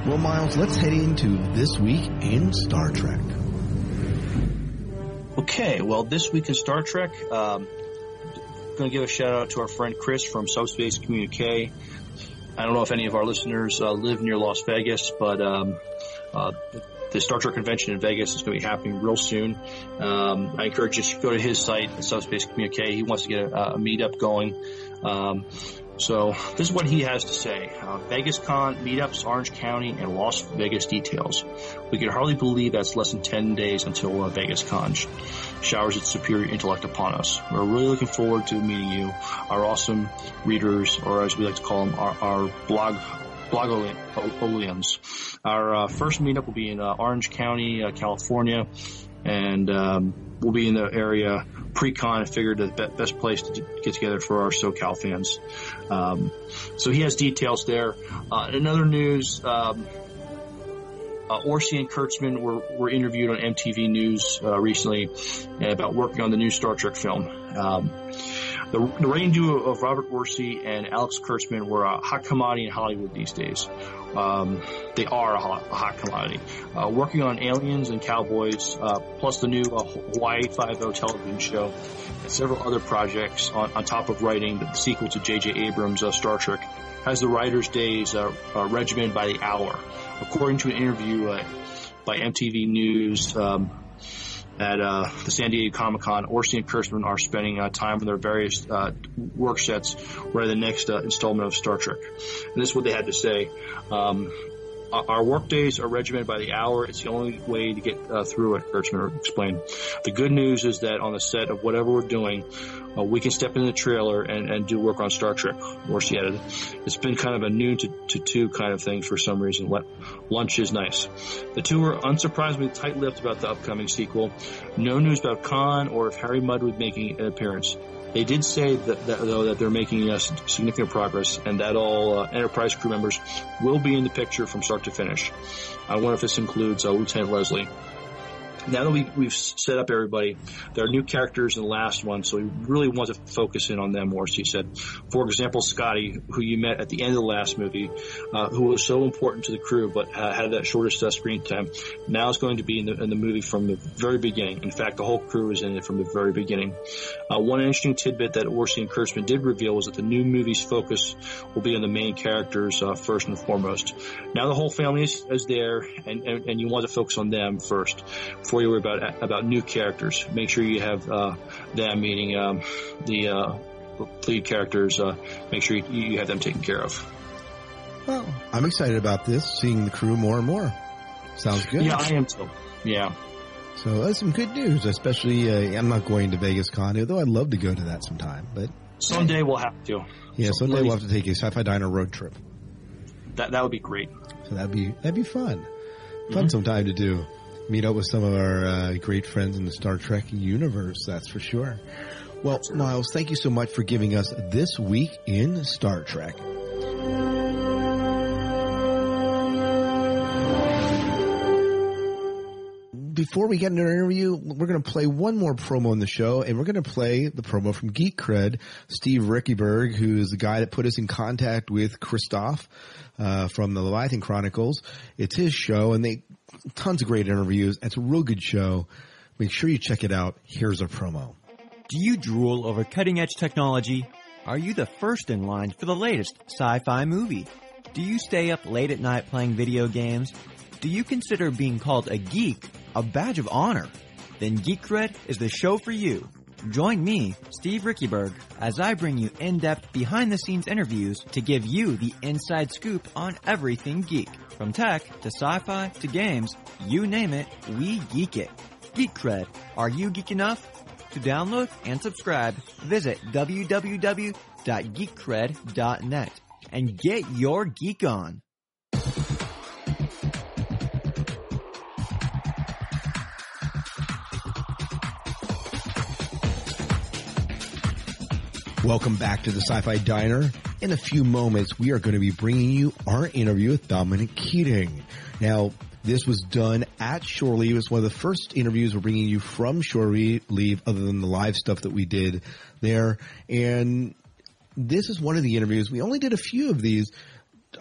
Well, Miles, let's head into this week in Star Trek. Okay, well, this week in Star Trek, um, going to give a shout out to our friend Chris from Subspace Communique. I don't know if any of our listeners uh, live near Las Vegas, but um, uh, the Star Trek convention in Vegas is going to be happening real soon. Um, I encourage you to go to his site, Subspace Communique. He wants to get a, a meetup going. Um, so this is what he has to say. Uh, Vegas Con, meetups, Orange County, and Las Vegas details. We can hardly believe that's less than 10 days until uh, Vegas Con sh- showers its superior intellect upon us. We're really looking forward to meeting you, our awesome readers, or as we like to call them, our, our blog Blogolians. Our uh, first meetup will be in uh, Orange County, uh, California, and um, we'll be in the area pre-con. I figured the best place to get together for our SoCal fans. Um, so he has details there. Uh, in other news, um, uh, Orci and Kurtzman were, were interviewed on MTV News uh, recently about working on the new Star Trek film. Um, the, the reigning duo of Robert Orci and Alex Kurtzman were a hot commodity in Hollywood these days. Um, they are a hot, a hot commodity. Uh, working on Aliens and Cowboys, uh, plus the new uh, Hawaii Five-O television show, and several other projects on, on top of writing the sequel to J.J. Abrams' uh, Star Trek, has the writer's days uh, uh, regimented by the hour. According to an interview by MTV News, um, at uh, the San Diego Comic Con, Orci and Kurtzman are spending uh, time on their various uh, work sets where the next uh, installment of Star Trek. And this is what they had to say. Um, our work days are regimented by the hour. It's the only way to get uh, through it, Kurtzman explained. The good news is that on the set of whatever we're doing, uh, we can step in the trailer and, and do work on Star Trek or added, It's been kind of a noon to, to two kind of thing for some reason. Lunch is nice. The two were unsurprisingly tight-lipped about the upcoming sequel. No news about Khan or if Harry Mudd would be making an appearance. They did say that, that, though that they're making uh, significant progress and that all uh, Enterprise crew members will be in the picture from start to finish. I wonder if this includes uh, Lieutenant Leslie now that we, we've set up everybody, there are new characters in the last one, so we really want to focus in on them more. She said, for example, Scotty, who you met at the end of the last movie, uh, who was so important to the crew but uh, had that shortest uh, screen time, now is going to be in the, in the, movie from the very beginning. In fact, the whole crew is in it from the very beginning. Uh, one interesting tidbit that Orci and Kurtzman did reveal was that the new movie's focus will be on the main characters uh, first and foremost. Now the whole family is, is there, and, and, and you want to focus on them first before you worry about about new characters. Make sure you have uh, them, meaning um, the uh, lead characters. Uh, make sure you, you have them taken care of. Well, I'm excited about this, seeing the crew more and more. Sounds good. Yeah, I am too. Yeah. So that's some good news, especially, uh, I'm not going to Vegas Con, although I'd love to go to that sometime, but. Someday we'll have to. Yeah, So someday we'll have to take a Sci-Fi Diner road trip. That that would be great. So that'd be, that'd be fun. Mm-hmm. Fun sometime to do. Meet up with some of our uh, great friends in the Star Trek universe, that's for sure. Well, Miles, thank you so much for giving us this week in Star Trek. Before we get into our interview, we're going to play one more promo in the show, and we're going to play the promo from Geek Cred, Steve Rickyberg, who is the guy that put us in contact with Christoph uh, from the Leviathan Chronicles. It's his show, and they tons of great interviews. It's a real good show. Make sure you check it out. Here's a promo. Do you drool over cutting edge technology? Are you the first in line for the latest sci-fi movie? Do you stay up late at night playing video games? Do you consider being called a geek a badge of honor? Then Geek Cred is the show for you. Join me, Steve Rickyberg, as I bring you in-depth behind-the-scenes interviews to give you the inside scoop on everything geek. From tech to sci-fi to games, you name it, we geek it. Geek Cred. Are you geek enough? To download and subscribe, visit www.geekcred.net and get your geek on. Welcome back to the Sci-Fi Diner. In a few moments, we are going to be bringing you our interview with Dominic Keating. Now, this was done at Shore Leave. It's one of the first interviews we're bringing you from Shore Leave, other than the live stuff that we did there. And this is one of the interviews. We only did a few of these,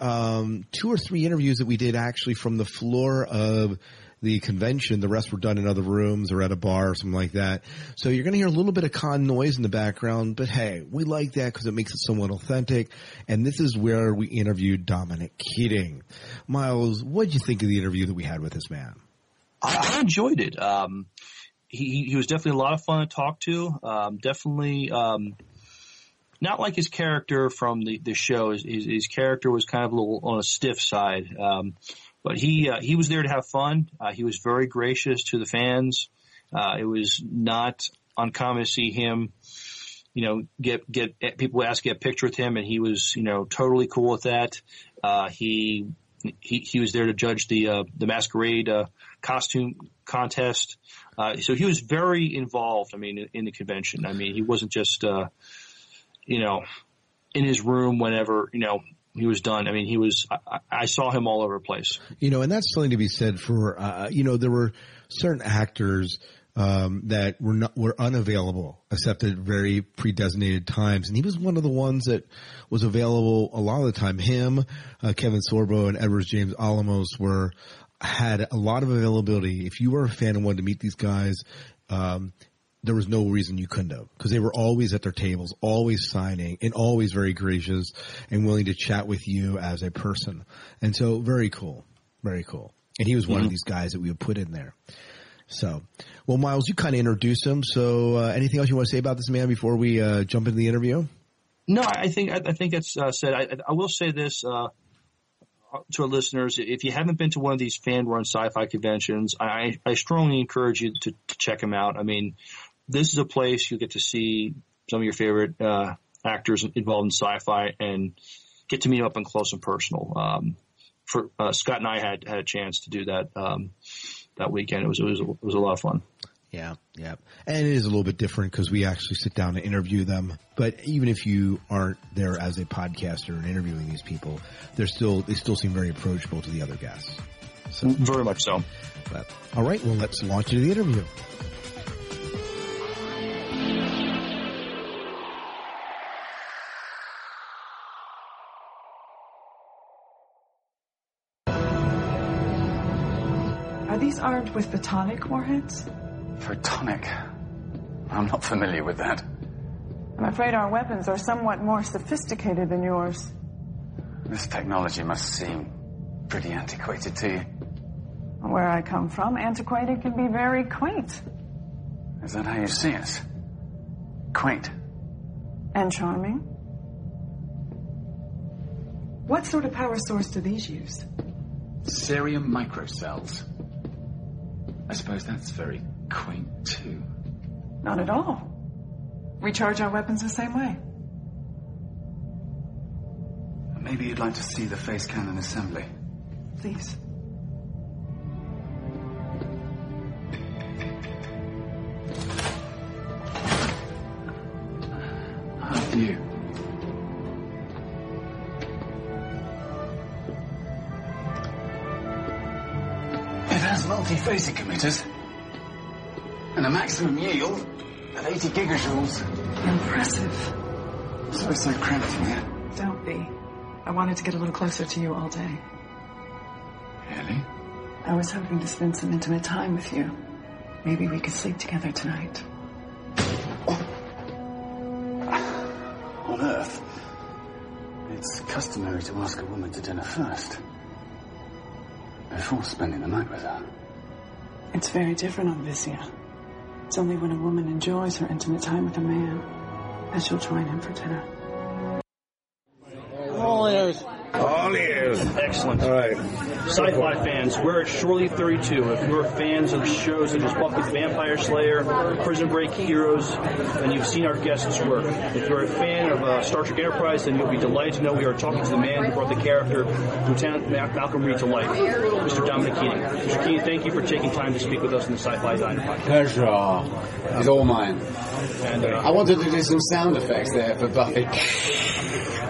um, two or three interviews that we did actually from the floor of the convention. The rest were done in other rooms or at a bar or something like that. So you're going to hear a little bit of con noise in the background, but hey, we like that because it makes it somewhat authentic. And this is where we interviewed Dominic Keating. Miles, what did you think of the interview that we had with this man? I, I enjoyed it. Um, he he was definitely a lot of fun to talk to. Um, definitely. Um, not like his character from the, the show. His, his, his character was kind of a little on a stiff side. Um, but he uh, he was there to have fun. Uh, he was very gracious to the fans. Uh, it was not uncommon to see him, you know, get get people ask get a picture with him, and he was you know totally cool with that. Uh, he he he was there to judge the uh, the masquerade uh, costume contest. So he was very involved. I mean, in, in the convention. I mean, he wasn't just you know in his room whenever you know he was done. I mean, he was. I, I saw him all over the place. You know, and that's something to be said for, uh, you know, there were certain actors, um, that were not, were unavailable except at very pre-designated times. And he was one of the ones that was available a lot of the time. Him, uh, Kevin Sorbo and Edwards James Olmos were, had a lot of availability. If you were a fan and wanted to meet these guys, um, there was no reason you couldn't have because they were always at their tables, always signing and always very gracious and willing to chat with you as a person. And so very cool, very cool. And he was one Mhm. of these guys that we would put in there. So, well, Miles, you kind of introduced him. So, uh, anything else you want to say about this man before we uh, jump into the interview? No, I think I, I think it's uh, said. I, I will say this uh, to our listeners: if you haven't been to one of these fan-run sci-fi conventions, I, I strongly encourage you to, to check them out. I mean, this is a place you get to see some of your favorite uh, actors involved in sci-fi and get to meet them up and close and personal. Um, for uh, Scott and I had had a chance to do that um, that weekend. It was it was it was a lot of fun. Yeah, yeah. And it is a little bit different because we actually sit down and interview them. But even if you aren't there as a podcaster and interviewing these people, they're still, they still seem very approachable to the other guests. So, very much so. But, all right. Well, let's launch into the interview. Armed with photonic warheads? Photonic? I'm not familiar with that. I'm afraid our weapons are somewhat more sophisticated than yours. This technology must seem pretty antiquated to you. Where I come from, antiquated can be very quaint Is that how you see us? Quaint. and charming. What sort of power source do these use? Cerium microcells. I suppose that's very quaint too. Not at all. We charge our weapons the same way. Maybe you'd like to see the phase cannon assembly. Please. How do you? Multi-phasic emitters and a maximum yield of 80 gigajoules. Impressive. So it's so cramped in here. Don't be. I wanted to get a little closer to you all day. Really? I was hoping to spend some intimate time with you. Maybe we could sleep together tonight. Oh. On Earth, it's customary to ask a woman to dinner first. Before spending the night with her. It's very different on Vysia. It's only when a woman enjoys her intimate time with a man that she'll join him for dinner. All ears. All ears. Excellent. All right. Sci-fi fans, we're at Shore Leave 32. If you're fans of shows such as Buffy Vampire Slayer, Prison Break Heroes, then you've seen our guests' work. If you're a fan of uh, Star Trek Enterprise, then you'll be delighted to know we are talking to the man who brought the character Lieutenant Ma- Malcolm Reed to life, Mr. Dominic Keating. Mr. Keating, thank you for taking time to speak with us in the Sci-Fi Diner podcast. Pleasure. It's all mine. And, uh, I wanted to do some sound effects there for Buffy.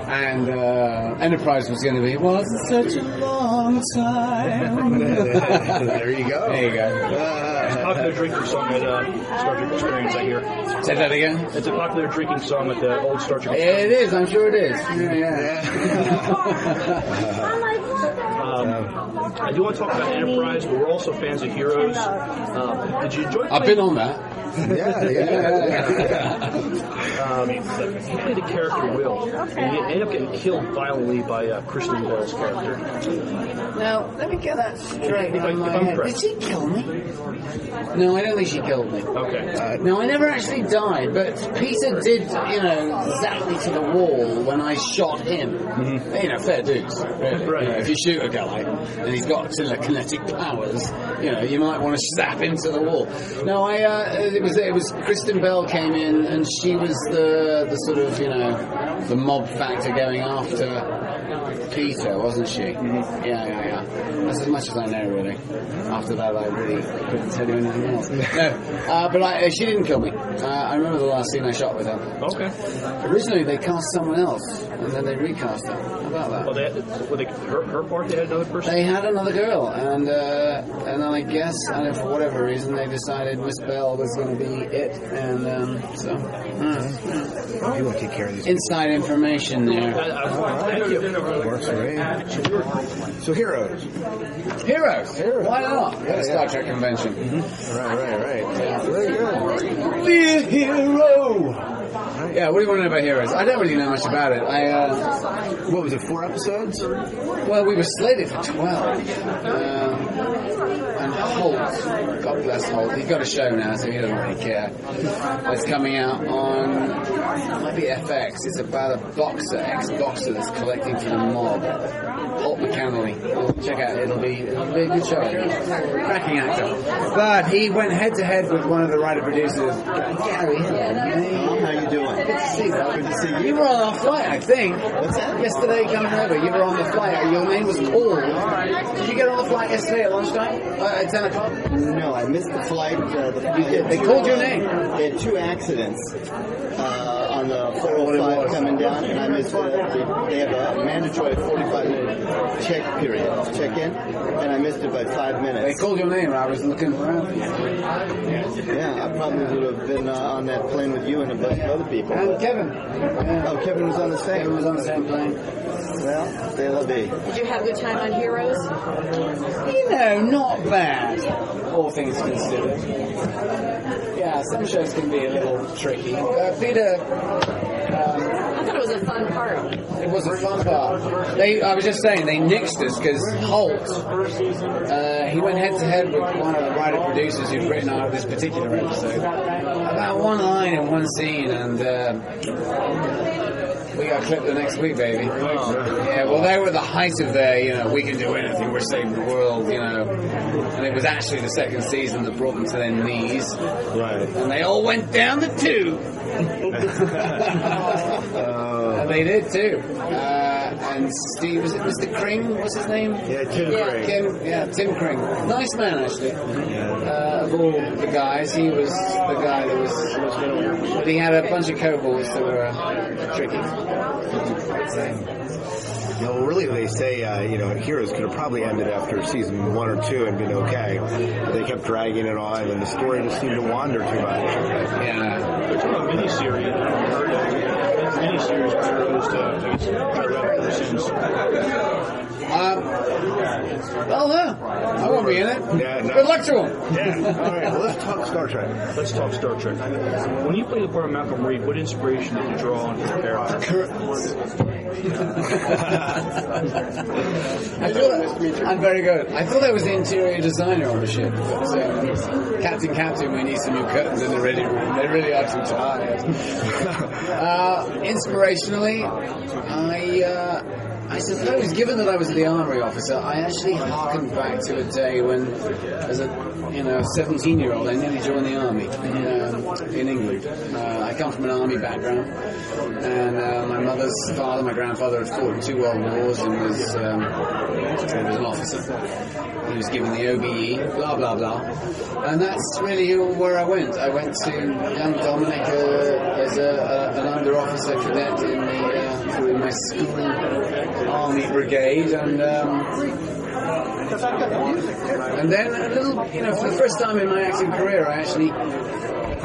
And uh, Enterprise was going to be, was it such a long time? there you go. There you go. It's a popular drinking song at uh, Star Trek Experience, I hear. Say that again? It's a popular drinking song at the old Star Trek Yeah, it is, I'm sure it is. Yeah, Um, I do want to talk about Enterprise, but we're also fans of Heroes. Um, did you enjoy? I've been on that. Yeah, yeah. um, he played the character Will, and he ended up getting killed violently by uh, Kristen Bell's character. Now, let me get that straight If I- my if I'm head. Did she kill me? No, I don't think she killed me. Okay. No, I never actually died, but Peter did, you know, zap me to the wall when I shot him. You know, fair dues. Really. Right. You know, if you shoot a guy and he's got telekinetic powers, you know, you might want to zap him to the wall. No, I, uh, it was, it was Kristen Bell came in and she was the, the sort of, you know, the mob factor going after Peter, wasn't she? Yeah, yeah, yeah. That's as much as I know, really. After that, I really couldn't tell you anything else. No, uh, but I, she didn't kill me. Uh, I remember the last scene I shot with her. Okay. Originally, they cast someone else, and then they recast her. How about that? Well, they had, well, they, her, her part, they had another person. They had another girl, and uh, and then I guess, I don't know, for whatever reason, they decided Miss Bell was going to be it, and um, so. uh, You to take care of these. Inside information there. Thank you. Works great. So heroes. Heroes. Heroes. Why not? At a Star Trek convention. Right, right, right. Very good. Be a hero. Yeah, what do you want to know about Heroes? I don't really know much about it. I uh, What was it? Four episodes? well, we were slated for twelve. Um, and Holt, God bless Holt, he's got a show now, so he doesn't really care. It's coming out on it might be FX. It's about a boxer, ex-boxer that's collecting for the mob. Holt McCallany. Check out, it'll be it'll be a good show. Cracking actor. But he went head to head with one of the writer producers, Gary. How you doing? Good to see you. Good to see you. You were on our flight, I think. What's that? Yesterday coming over, you were on the flight. Your name was Paul. Did you get on the flight yesterday at lunchtime? Uh, at 10 o'clock? No, I missed the flight. Uh, the, You did. They called your name. They had two accidents uh, on the 405 coming down, and I missed. Uh, they, they have a mandatory 45 minute check period, check in, and I missed it by five minutes. They called your name. I was looking around. Yeah, I probably would have been uh, on that plane with you and a bunch of other people. And Kevin. Yeah. Oh, Kevin was on the same. Kevin was on the same plane. Well, they will be. Did you have a good time on Heroes? You know, not bad. All things considered. Yeah, some shows can be a little tricky. Uh, Peter, um, I thought it was a fun part. it was a fun part. They, I was just saying, they nixed us because Holt, uh, he went head to head with one of the writer producers who'd written out this particular episode about one line in one scene, and uh, We got clipped the next week, baby. Yeah, well, they were the height of their, you know, we can do anything, we're saving the world, you know. And it was actually the second season that brought them to their knees. Right. And they all went down the tube. and they did too. Uh, and Steve, was it Mr. Kring? What's his name? Yeah, Tim yeah, Kring. Kim, yeah, Tim Kring. Nice man, actually. Uh, of all the guys, he was the guy that was. But he had a bunch of cohorts that were uh, tricky. You know, really, they say uh, you know Heroes could have probably ended after season one or two and been okay. They kept dragging it on, and the story just seemed to wander too much. Yeah. It's a miniseries. Miniseries proposed to, to wrap up since. Um, well, yeah, I won't be in it. Yeah, no. Good luck to him. Yeah. All right, well, let's talk Star Trek. Let's talk Star Trek. When you play the part of Malcolm Reed, what inspiration did you draw on for the character? I thought, I'm very good. I thought I was the interior designer on the ship, but um, Captain Captain, we need some new curtains in the ready room. They really are too tired. uh, inspirationally, I. Uh, I suppose, given that I was the armory officer, I actually harkened back to a day when, as a you know, 17 year old, I nearly joined the army um, in England. Uh, I come from an army background, and uh, my mother's father, my grandfather, had fought in two world wars and was, um, was an officer. He was given the OBE, blah blah blah, and that's really where I went. I went to young Dominic uh, as a, an under officer cadet in the uh, in my school army brigade, and. Um, and then a little, you know, for the first time in my acting career, I actually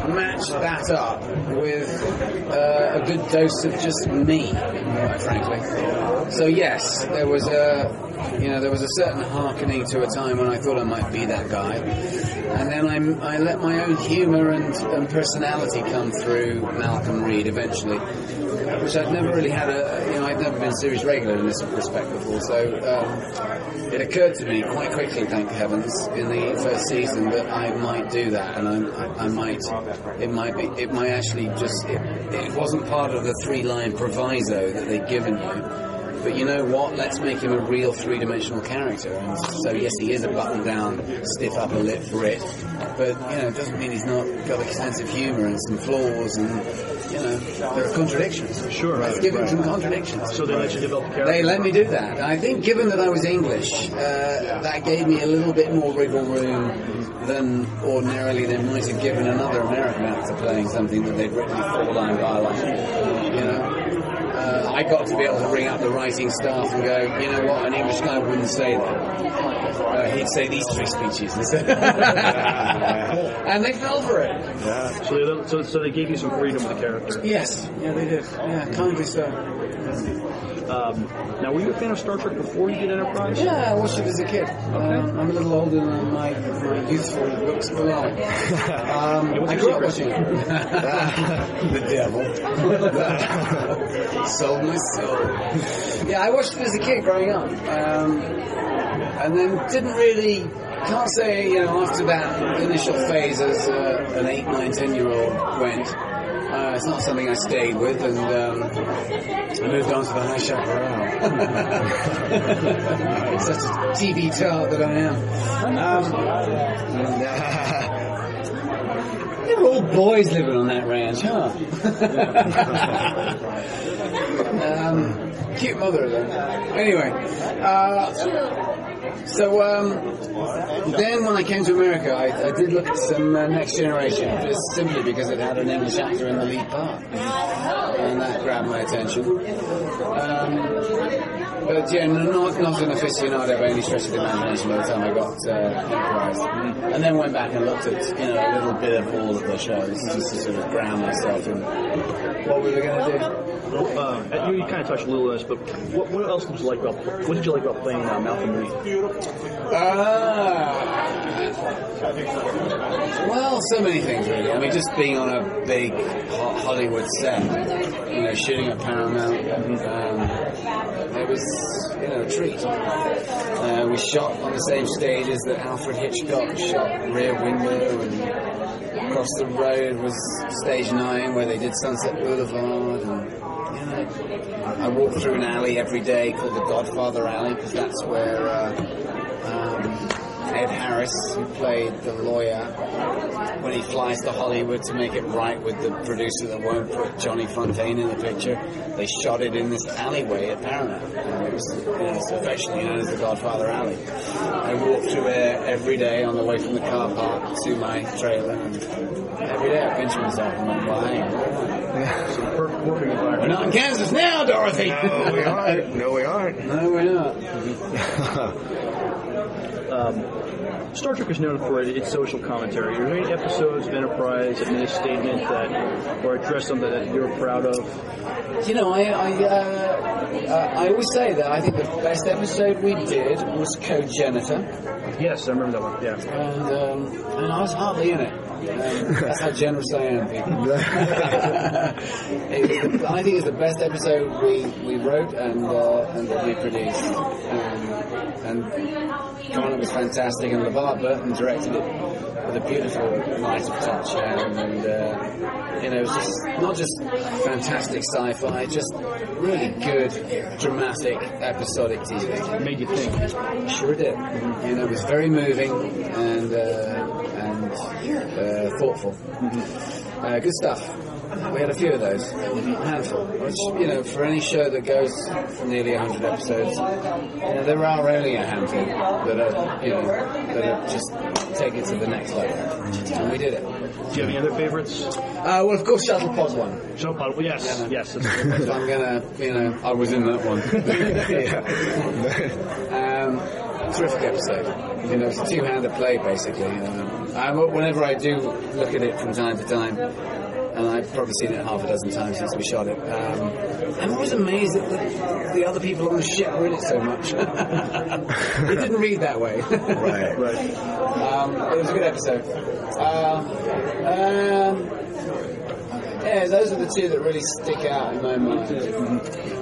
matched that up with uh, a good dose of just me, quite frankly. So yes, there was a, you know, there was a certain hearkening to a time when I thought I might be that guy, and then I, I let my own humour and, and personality come through Malcolm Reed eventually, which I'd never really had a, you know, I'd never been series regular in this respect before, so um, it occurred to me quite quickly, thank heavens, in the first season that I might do that, and I, I, I might, it might be, it might actually just, it, it wasn't part of the three-line proviso that they'd given you. But you know what? Let's make him a real three-dimensional character. And so, yes, he is a button-down, stiff upper lip Brit, but you know, it doesn't mean he's not got a sense of humour and some flaws, and you know, there are contradictions. Sure, let's right, give him right. some contradictions. So they let you develop character. They let me do that. I think, given that I was English, uh, that gave me a little bit more wriggle room than ordinarily they might have given another American actor playing something that they'd written four line by line. You know. Uh, I got to be able to bring up the writing staff and go, you know what, an English guy wouldn't say that. Uh, he'd say these three speeches and they fell for it. Yeah. So they, so, so they gave you some freedom with the character. Yes, yeah, they did. Yeah, kindly so. Um, now, were you a fan of Star Trek before you did Enterprise? Yeah, I watched it as a kid. Um, I'm a little older than my, my youthful looks below. Um, what's I your grew up secret? watching the devil. Sold my soul. Yeah, I watched it as a kid growing up. Um, and then didn't really, can't say, you know, after that initial phase as uh, an 8, 9, 10 year old went, uh, it's not something I stayed with, and um, I moved on to the High Chaparral. Such a TV tart that I am. Um, they were all boys living on that ranch, huh? um, cute mother, though. Anyway, uh, so um, then when I came to America, I, I did look at some uh, Next Generation, just simply because it had an English actor in the lead part, and that grabbed my attention. Um, but yeah, not not an aficionado by any stretch of the imagination by the time I got uh, and then went back and looked at you know a little bit of all of the shows just to sort of ground myself in what we were going to do. Uh, you, you kind of touched a little on this, but what, what else did you like about what did you like about playing uh, Malcolm Reed? Ah. Well, so many things really. I mean, just being on a big Ho- Hollywood set, you know, shooting at Paramount, um, it was, you know, a treat. Uh, we shot on the same stages that Alfred Hitchcock shot Rear Window, and across the road was Stage 9 where they did Sunset Boulevard, and, know, I walk through an alley every day called the Godfather Alley because that's where uh, um, Ed Harris, who played the lawyer, when he flies to Hollywood to make it right with the producer that won't put Johnny Fontane in the picture, they shot it in this alleyway at Paramount. And it was, you know, it's affectionately known as the Godfather Alley. I walk through there every day on the way from the car park to my trailer. And every day I pinch myself and I'm buying. We're not in Kansas now, Dorothy. No, we aren't. No, we aren't. No, we're not. Um, Star Trek is known for its social commentary. Are there any episodes of Enterprise that made a statement that, or addressed something that you're proud of? You know, I I, uh, uh, I always say that I think the best episode we did was Cogenitor. Yes, I remember that one. Yeah. And, um, and I was hardly in it. Um, that's how generous I am, people. it was the, I think it's the best episode we, we wrote and uh, and that we produced. Um, and Connor was fantastic, and LeVar Burton directed it with a beautiful light of touch, and, and uh, you know, it was just not just fantastic sci-fi, just really good, dramatic, episodic TV. Made you think. Sure did. You know, was very moving and uh, and uh, thoughtful. Uh, good stuff. We had a few of those, a handful. Which, you know, for any show that goes for nearly 100 episodes, you know, there are only a handful that are, you know, that are just take it to the next level. And we did it. Do you have any other favorites? Uh, well, of course, Shuttle Pod one. Shuttle Pod, well, yes, Yeah. yes. So I'm gonna, you know, I was in that one. um, terrific episode. You know, it's a two-handed play basically. Um, I, whenever I do look at it from time to time, and I've probably seen it half a dozen times since we shot it. Um, I'm always amazed that the, the other people on the ship were in it so much. it didn't read that way. Right. Right. Um, it was a good episode. Uh, um, yeah, those are the two that really stick out in my mind.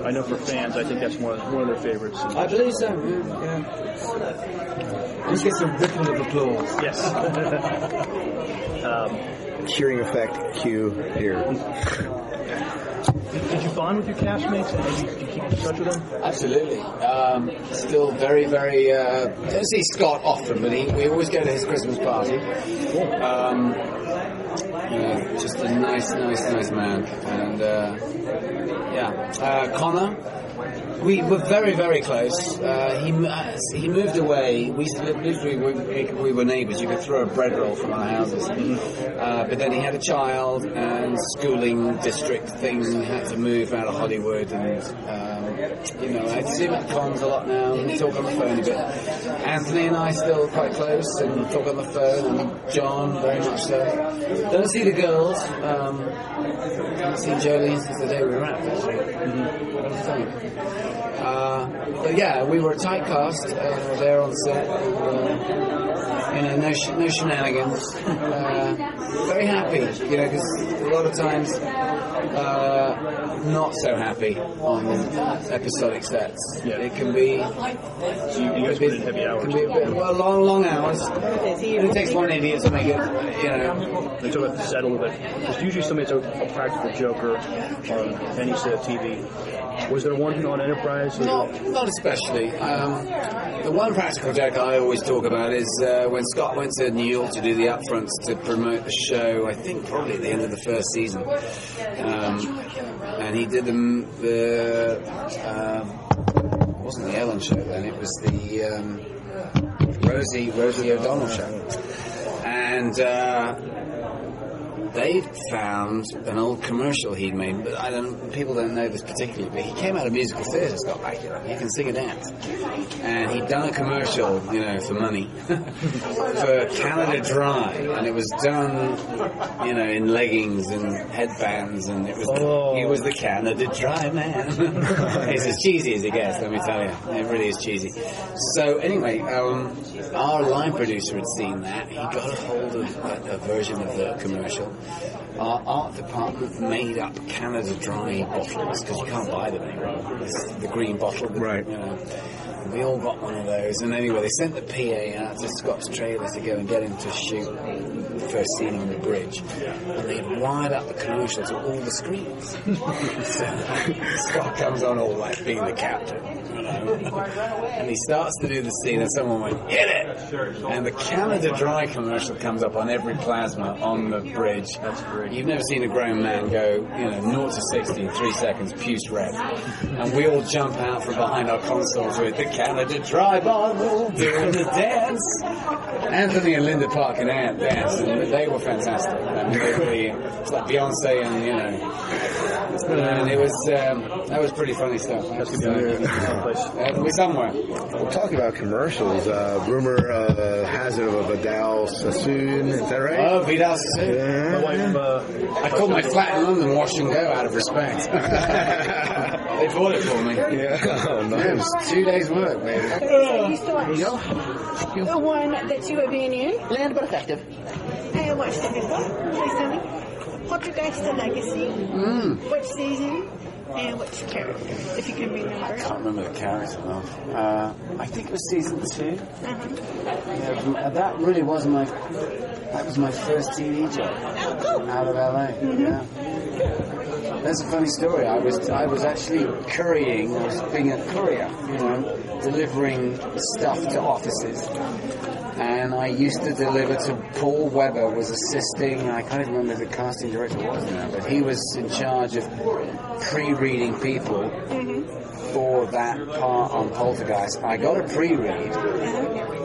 I know for fans, I think that's one of, one of their favorites. I believe so. Yeah. yeah. Let's get some ripple of applause. Yes. um, Cheering effect cue here. did, did you bond with your castmates and did you, did you keep in touch with them? Absolutely. Um, still very, very. Uh, don't see Scott often, but he, we always go to his Christmas party. Um, you know, just a nice, nice, nice man. And uh, yeah, uh, Connor. We were very, very close. Uh, he uh, he moved away. We used to live, literally we, we were neighbours. You could throw a bread roll from our houses. Uh, but then he had a child, and schooling district thing had to move out of Hollywood, and um, you know I see him at cons a lot now. We talk on the phone a bit. Anthony and I still quite close, and talk on the phone. And John very much so. Don't see the girls. Um, seen Jolene since the day we wrapped. Actually. What do you think? Uh, but yeah, we were a tight cast uh, there on set. Uh, you know, no, sh- no shenanigans. Uh, very happy, you know, because a lot of times uh, not so happy on episodic sets. Yeah. It can be. So you, you guys put in heavy hours. Can be a bit, well, long, long hours. It takes one idiot to make it, you know. They talk about the set a little bit. There's usually somebody that's a, a practical joker on any set of TV. Was there one on Enterprise? Not, not especially. Um, the one practical joke I always talk about is uh, when Scott went to New York to do the upfronts to promote the show. I think probably at the end of the first season, um, and he did the the um, it wasn't the Ellen show then. It was the um, Rosie Rosie O'Donnell show, and. Uh, they found an old commercial he'd made, but I don't, people don't know this particularly, but he came out of musical theatre, Scott Bakula. He can sing and dance. And he'd done a commercial, you know, for money, for Canada Dry, and it was done, you know, in leggings and headbands, and it was, he was the Canada Dry man. it's as cheesy as it gets, let me tell you. It really is cheesy. So anyway, um, our line producer had seen that. He got a hold of a, a version of the commercial. Our art department made up Canada Dry bottles because you can't buy them anymore. It's the green bottle, right? You know, we all got one of those. And anyway, they sent the PA out to Scott's trailer to go and get him to shoot the first scene on the bridge. And they wired up the commercial to all the screens. so Scott comes on all like being the captain. You know. and he starts to do the scene and someone went, hit it! And the Canada Dry commercial comes up on every plasma on the bridge. You've never seen a grown man go, you know, 0 to 60 in three seconds, puce red. And we all jump out from behind our consoles with the Canada Dry bottle doing the dance. Anthony and Linda Park and Ant danced, and they were fantastic. I mean, they really, it's like Beyonce and, you know, and it was, um, that was pretty funny stuff. That's uh, we're somewhere. We're talking about commercials. Uh, rumor uh, has it of a Vidal Sassoon. Is that right? Oh, Vidal Sassoon. I called my flat in London Wash and Go out of respect. they bought it for me. Yeah. Oh, nice. Yeah, two days' work, baby. So you saw the one that you were being in? Land but effective. I watched it before recently. Poltergeist the Legacy. Mm. Which season and which character, if you can remember. I can't remember the character. Uh, I think it was season 2 Uh-huh. Yeah, that really was my that was my first TV job out of LA. Yeah. That's a funny story. I was I was actually currying. I was being a courier, you know, delivering stuff to offices. And I used to deliver to Paul Weber was assisting. I can't even remember who the casting director was now, but he was in charge of pre-reading people mm-hmm. for that part on Poltergeist. I got a pre-read.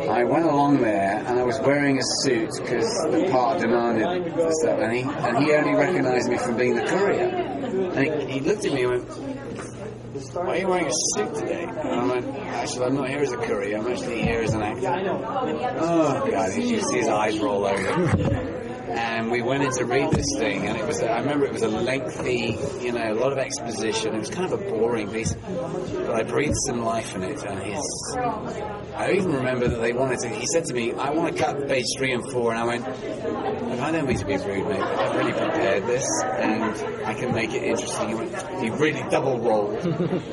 I went along there and I was wearing a suit because the part demanded the stuff, and he and he only recognised me from being the courier. And he, he looked at me and went, "Why are you wearing a suit today?" And I "Actually, I'm not here as a courier. I'm actually here as an actor." Oh God! You see his eyes roll over. And we went in to read this thing, and it was, I remember it was a lengthy, you know, a lot of exposition. It was kind of a boring piece, but I breathed some life in it, and I even remember that they wanted to, he said to me, I want to cut page three and four, and I went, I don't mean to be rude, mate, but I've really prepared this, and I can make it interesting. He, went, he really double rolled,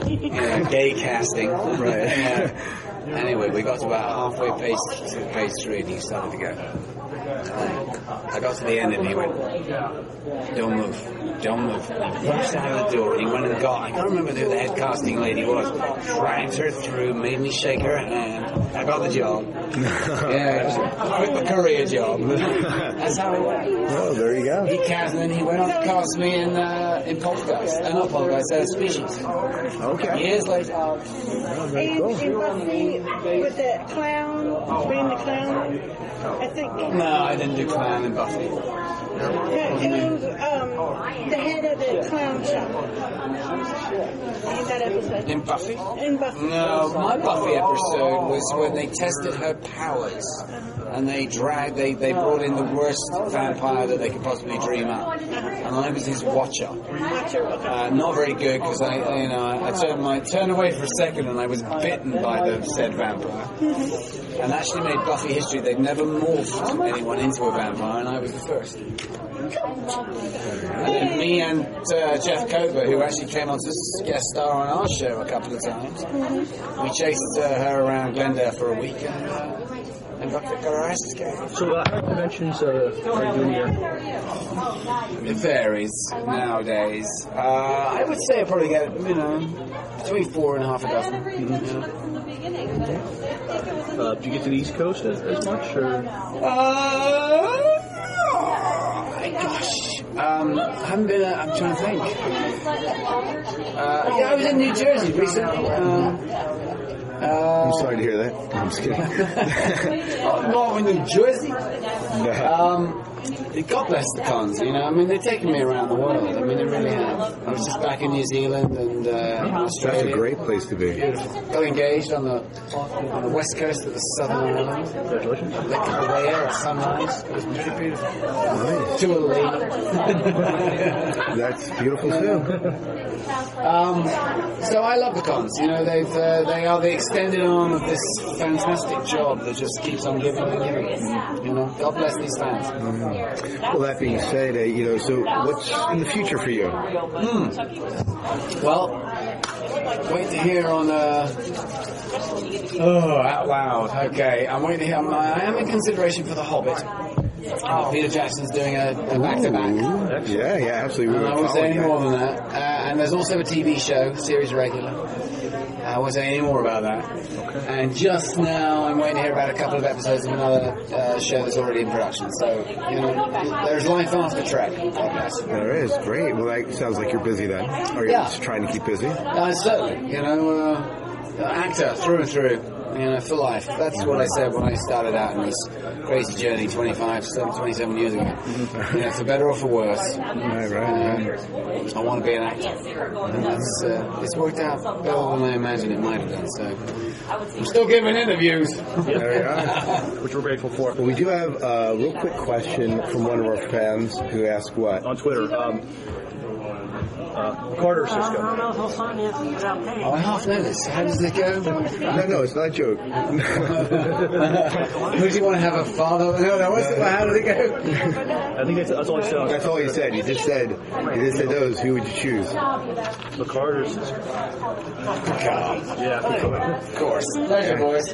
you know, gay casting. Right. Yeah. Anyway, we got to about halfway page to page three, and he started to go. Oh, I got to the end and he went, don't move, don't move. And he rushed out of the door and he went and got, I can't remember who the head casting lady was, dragged her through, made me shake her hand. I got the job. yeah, it was a courier job. That's how it went. Oh, there you go. He cast and then he went on to cast me in, uh, in Poltergeist. Uh, not Poltergeist, uh, Species. Okay. Years later. And in Buffy with the clown, being the clown, I think. No, I didn't do clown in Buffy. Yeah, was um, the head of the clown shop. In that episode. In Buffy? In Buffy. No, my Buffy episode was when they tested her powers. And they dragged, they, they brought in the worst vampire that they could possibly dream up. And I was his watcher. Uh, not very good because I, you know, I, I turned my turned away for a second and I was bitten by the said vampire. And actually made Buffy history. They'd never morphed anyone into a vampire, and I was the first. And me and uh, Jeff Kober, who actually came on to guest star on our show a couple of times, we chased uh, her around Glendale for a week and, uh, and got, got our asses kicked. So, uh, how many conventions uh, are you doing here? It varies nowadays. Uh, I would say I probably get, you know, between four and a half a dozen. Yeah. Uh, do you get to the East Coast as, as much, or? Uh, gosh. Um, I haven't been, uh, I'm trying to think. Uh, yeah, I was in New Jersey recently. Um, I'm sorry to hear that. I'm just kidding. oh, no, in New Jersey. Um, God bless the cons, you know. I mean, they've taken me around the world. I mean, they really have. I was just back in New Zealand and uh, Australia. That's a great place to be. Beautiful. Got engaged on the on the west coast of the Southern Island. Congratulations. Lake Kalea at sunrise. It was beautiful. Nice. To a That's beautiful too. Um, so I love the cons. You know, they've uh, they are the extended arm of this fantastic job that just keeps on giving and giving. You know, God bless these fans. Well, that being said, uh, you know, so what's in the future for you? Hmm. Well, wait to hear on uh, Oh, out loud. Okay, I'm waiting to hear. I'm, I am in consideration for The Hobbit. Uh, Peter Jackson's doing a, a back-to-back. Yeah, yeah, absolutely. And I won't say any more than that. Uh, and there's also a TV show, series regular. I won't say any more about that. And just now, I'm waiting to hear about a couple of episodes of another uh, show that's already in production. So, you know, there's life after Trek. There is great. Well, that sounds like you're busy then. Are you Yeah. just trying to keep busy? Uh, certainly, you know, uh, actor through and through, you know, for life. That's what I said when I started out in this crazy journey 25, 27 years ago. You know, for better or for worse. Right, right, Um, I want to be an actor. And that's, uh, it's worked out better than I imagined it might have done, so I'm still giving interviews. There we are. Which we're grateful for. Well, we do have a real quick question from one of our fans who asked what? On Twitter. Um, uh, Carter Cisco. Oh, I half know this. How does it go? No, no, it's not a joke. Who do you want to have a father? No, no, what's the, how does it go? I think that's, that's all he said. That's all he said. He just said, he just said those. Who would you choose? The Carter Cisco. Yeah, of course. Pleasure, boys.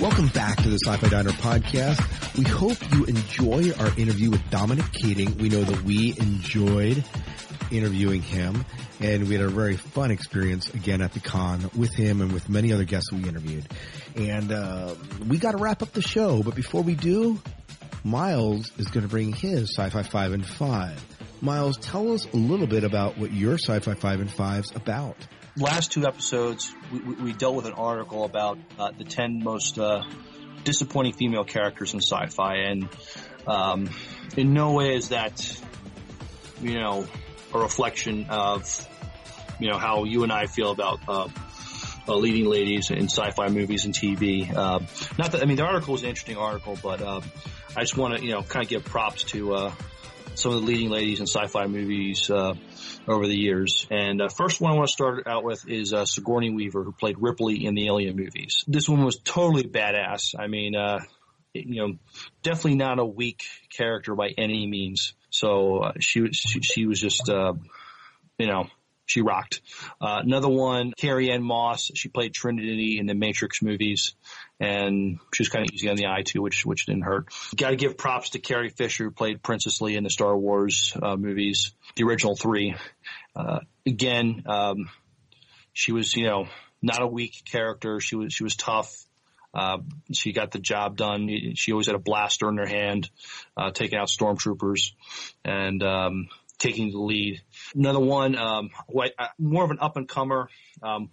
Welcome back to the Sci-Fi Diner podcast. We hope you enjoy our interview with Dominic Keating. We know that we enjoyed interviewing him and we had a very fun experience again at the con with him and with many other guests we interviewed. And, uh, we gotta wrap up the show, but before we do, Miles is gonna bring his Sci-Fi 5 and 5. Miles, tell us a little bit about what your Sci-Fi 5 and 5's about. Last two episodes, we, we, dealt with an article about uh, the 10 most uh, disappointing female characters in sci-fi, and um, in no way is that, you know, a reflection of, you know, how you and I feel about uh, uh, leading ladies in sci-fi movies and TV. Uh, not that I mean, the article was an interesting article, but uh, I just want to, you know, kind of give props to uh, some of the leading ladies in sci-fi movies uh, over the years. And uh, first one I want to start out with is uh, Sigourney Weaver, who played Ripley in the Alien movies. This one was totally badass. I mean, uh, you know, definitely not a weak character by any means. So uh, she was she, she was just uh, you know she rocked. Another one, Carrie Ann Moss. She played Trinity in the Matrix movies, and she was kind of easy on the eye too, which which didn't hurt. Got to give props to Carrie Fisher, who played Princess Leia in the Star Wars uh, movies, the original three. Uh, again, um, she was you know not a weak character. She was she was tough. Uh, she got the job done. She always had a blaster in her hand, uh, taking out stormtroopers and um, taking the lead. Another one, um, who I- I- more of an up and comer. Um,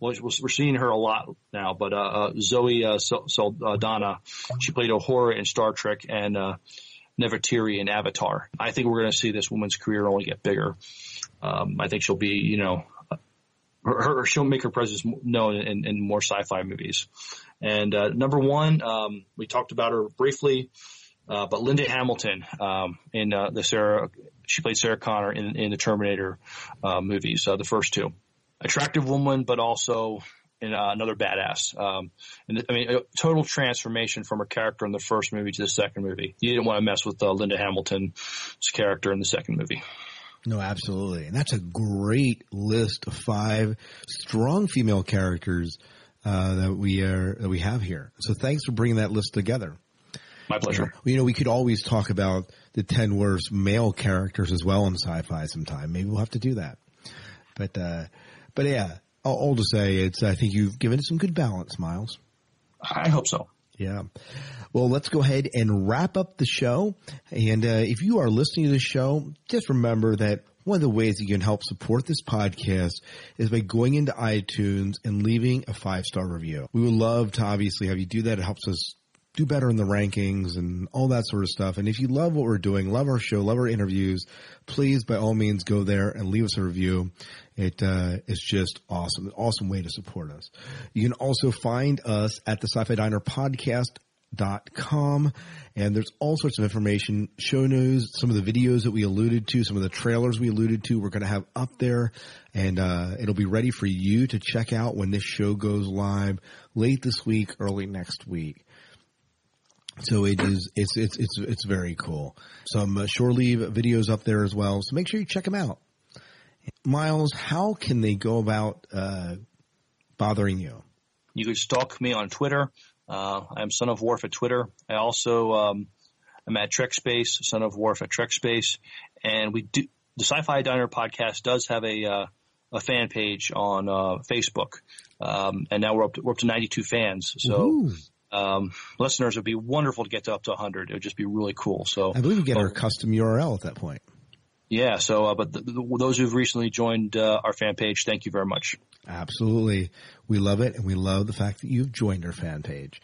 well, we're seeing her a lot now, but uh, uh, Zoe uh, Sal- Saldana, she played Uhura in Star Trek and uh, Nefertiti in Avatar. I think we're going to see this woman's career only get bigger. Um, I think she'll be, you know, her, her she'll make her presence known in, in more sci-fi movies. And uh, number one, um, we talked about her briefly, uh, but Linda Hamilton um, in uh, the Sarah, she played Sarah Connor in, in the Terminator uh, movies, uh, the first two. Attractive woman, but also in, uh, another badass. Um, and I mean, a total transformation from her character in the first movie to the second movie. You didn't want to mess with uh, Linda Hamilton's character in the second movie. No, absolutely. And that's a great list of five strong female characters uh, that we are that we have here. So thanks for bringing that list together. My pleasure. You know, we could always talk about the 10 worst male characters as well in sci-fi sometime. Maybe we'll have to do that. But, uh, but yeah, all, to say, it's, I think you've given it some good balance, Miles. I hope so. Yeah. Well, let's go ahead and wrap up the show. And uh, if you are listening to the show, just remember that one of the ways that you can help support this podcast is by going into iTunes and leaving a five star review. We would love to obviously have you do that. It helps us do better in the rankings and all that sort of stuff. And if you love what we're doing, love our show, love our interviews, please by all means go there and leave us a review. It uh, is just awesome, an awesome way to support us. You can also find us at the Sci-Fi Diner podcast dot com and there's all sorts of information show news some of the videos that we alluded to some of the trailers we alluded to we're going to have up there and uh, it'll be ready for you to check out when this show goes live late this week early next week So it is, it's, it's, it's, it's very cool. Some uh, shore leave videos up there as well. So make sure you check them out. Miles, how can they go about, uh, bothering you? You can stalk me on Twitter. Uh, I'm Son of Worf at Twitter. I also, um, I'm at Trek Space, Son of Worf at Trek Space. And we do, the Sci-Fi Diner podcast does have a, uh, a fan page on, uh, Facebook. Um, and now we're up to, we're up to 92 fans. So, um, listeners, it would be wonderful to get to up to 100. It would just be really cool. So I believe we get our custom URL at that point. Yeah. So, uh, but the, the, those who've recently joined uh, our fan page, thank you very much. Absolutely. We love it and we love the fact that you've joined our fan page.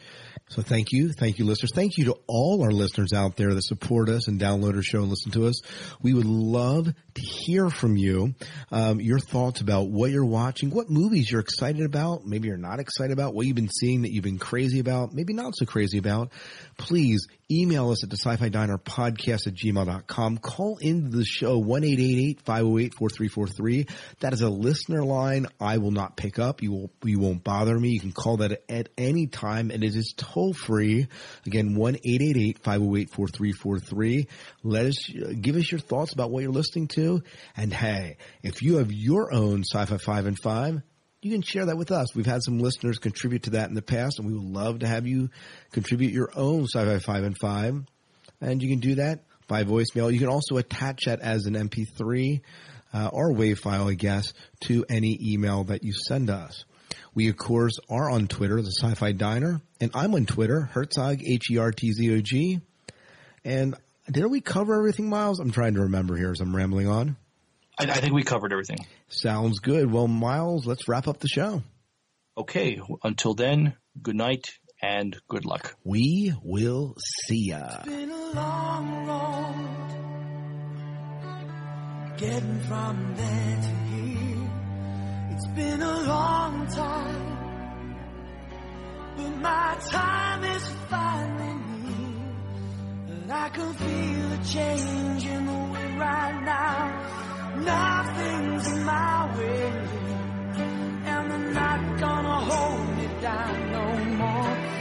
So thank you. Thank you, listeners. Thank you to all our listeners out there that support us and download our show and listen to us. We would love to hear from you, um, your thoughts about what you're watching, what movies you're excited about, maybe you're not excited about, what you've been seeing that you've been crazy about, maybe not so crazy about. Please email us at the sci-fi diner podcast at gmail.com. Call into the show 1-888-508-4343. That is a listener line I will not pick up. You will, you won't bother me. You can call that at any time and it is toll free. Again, 1-888-508-4343. Let us, give us your thoughts about what you're listening to. And hey, if you have your own sci-fi five and five, you can share that with us. We've had some listeners contribute to that in the past and we would love to have you contribute your own sci-fi five and five. And you can do that by voicemail. You can also attach that as an MP3 uh, or WAV file, I guess, to any email that you send us. We, of course, are on Twitter, the Sci-Fi Diner, and I'm on Twitter, Hertzog, E H-E-R-T-Z-O-G. And did we cover everything, Miles? I'm trying to remember here as I'm rambling on. I, I think we covered everything. Sounds good. Well, Miles, let's wrap up the show. Okay. Until then, good night and good luck. We will see ya. Getting from there to here. It's been a long time, but my time is finally near. And I can feel a change in the wind right now. Nothing's in my way, and they're not gonna hold me down no more.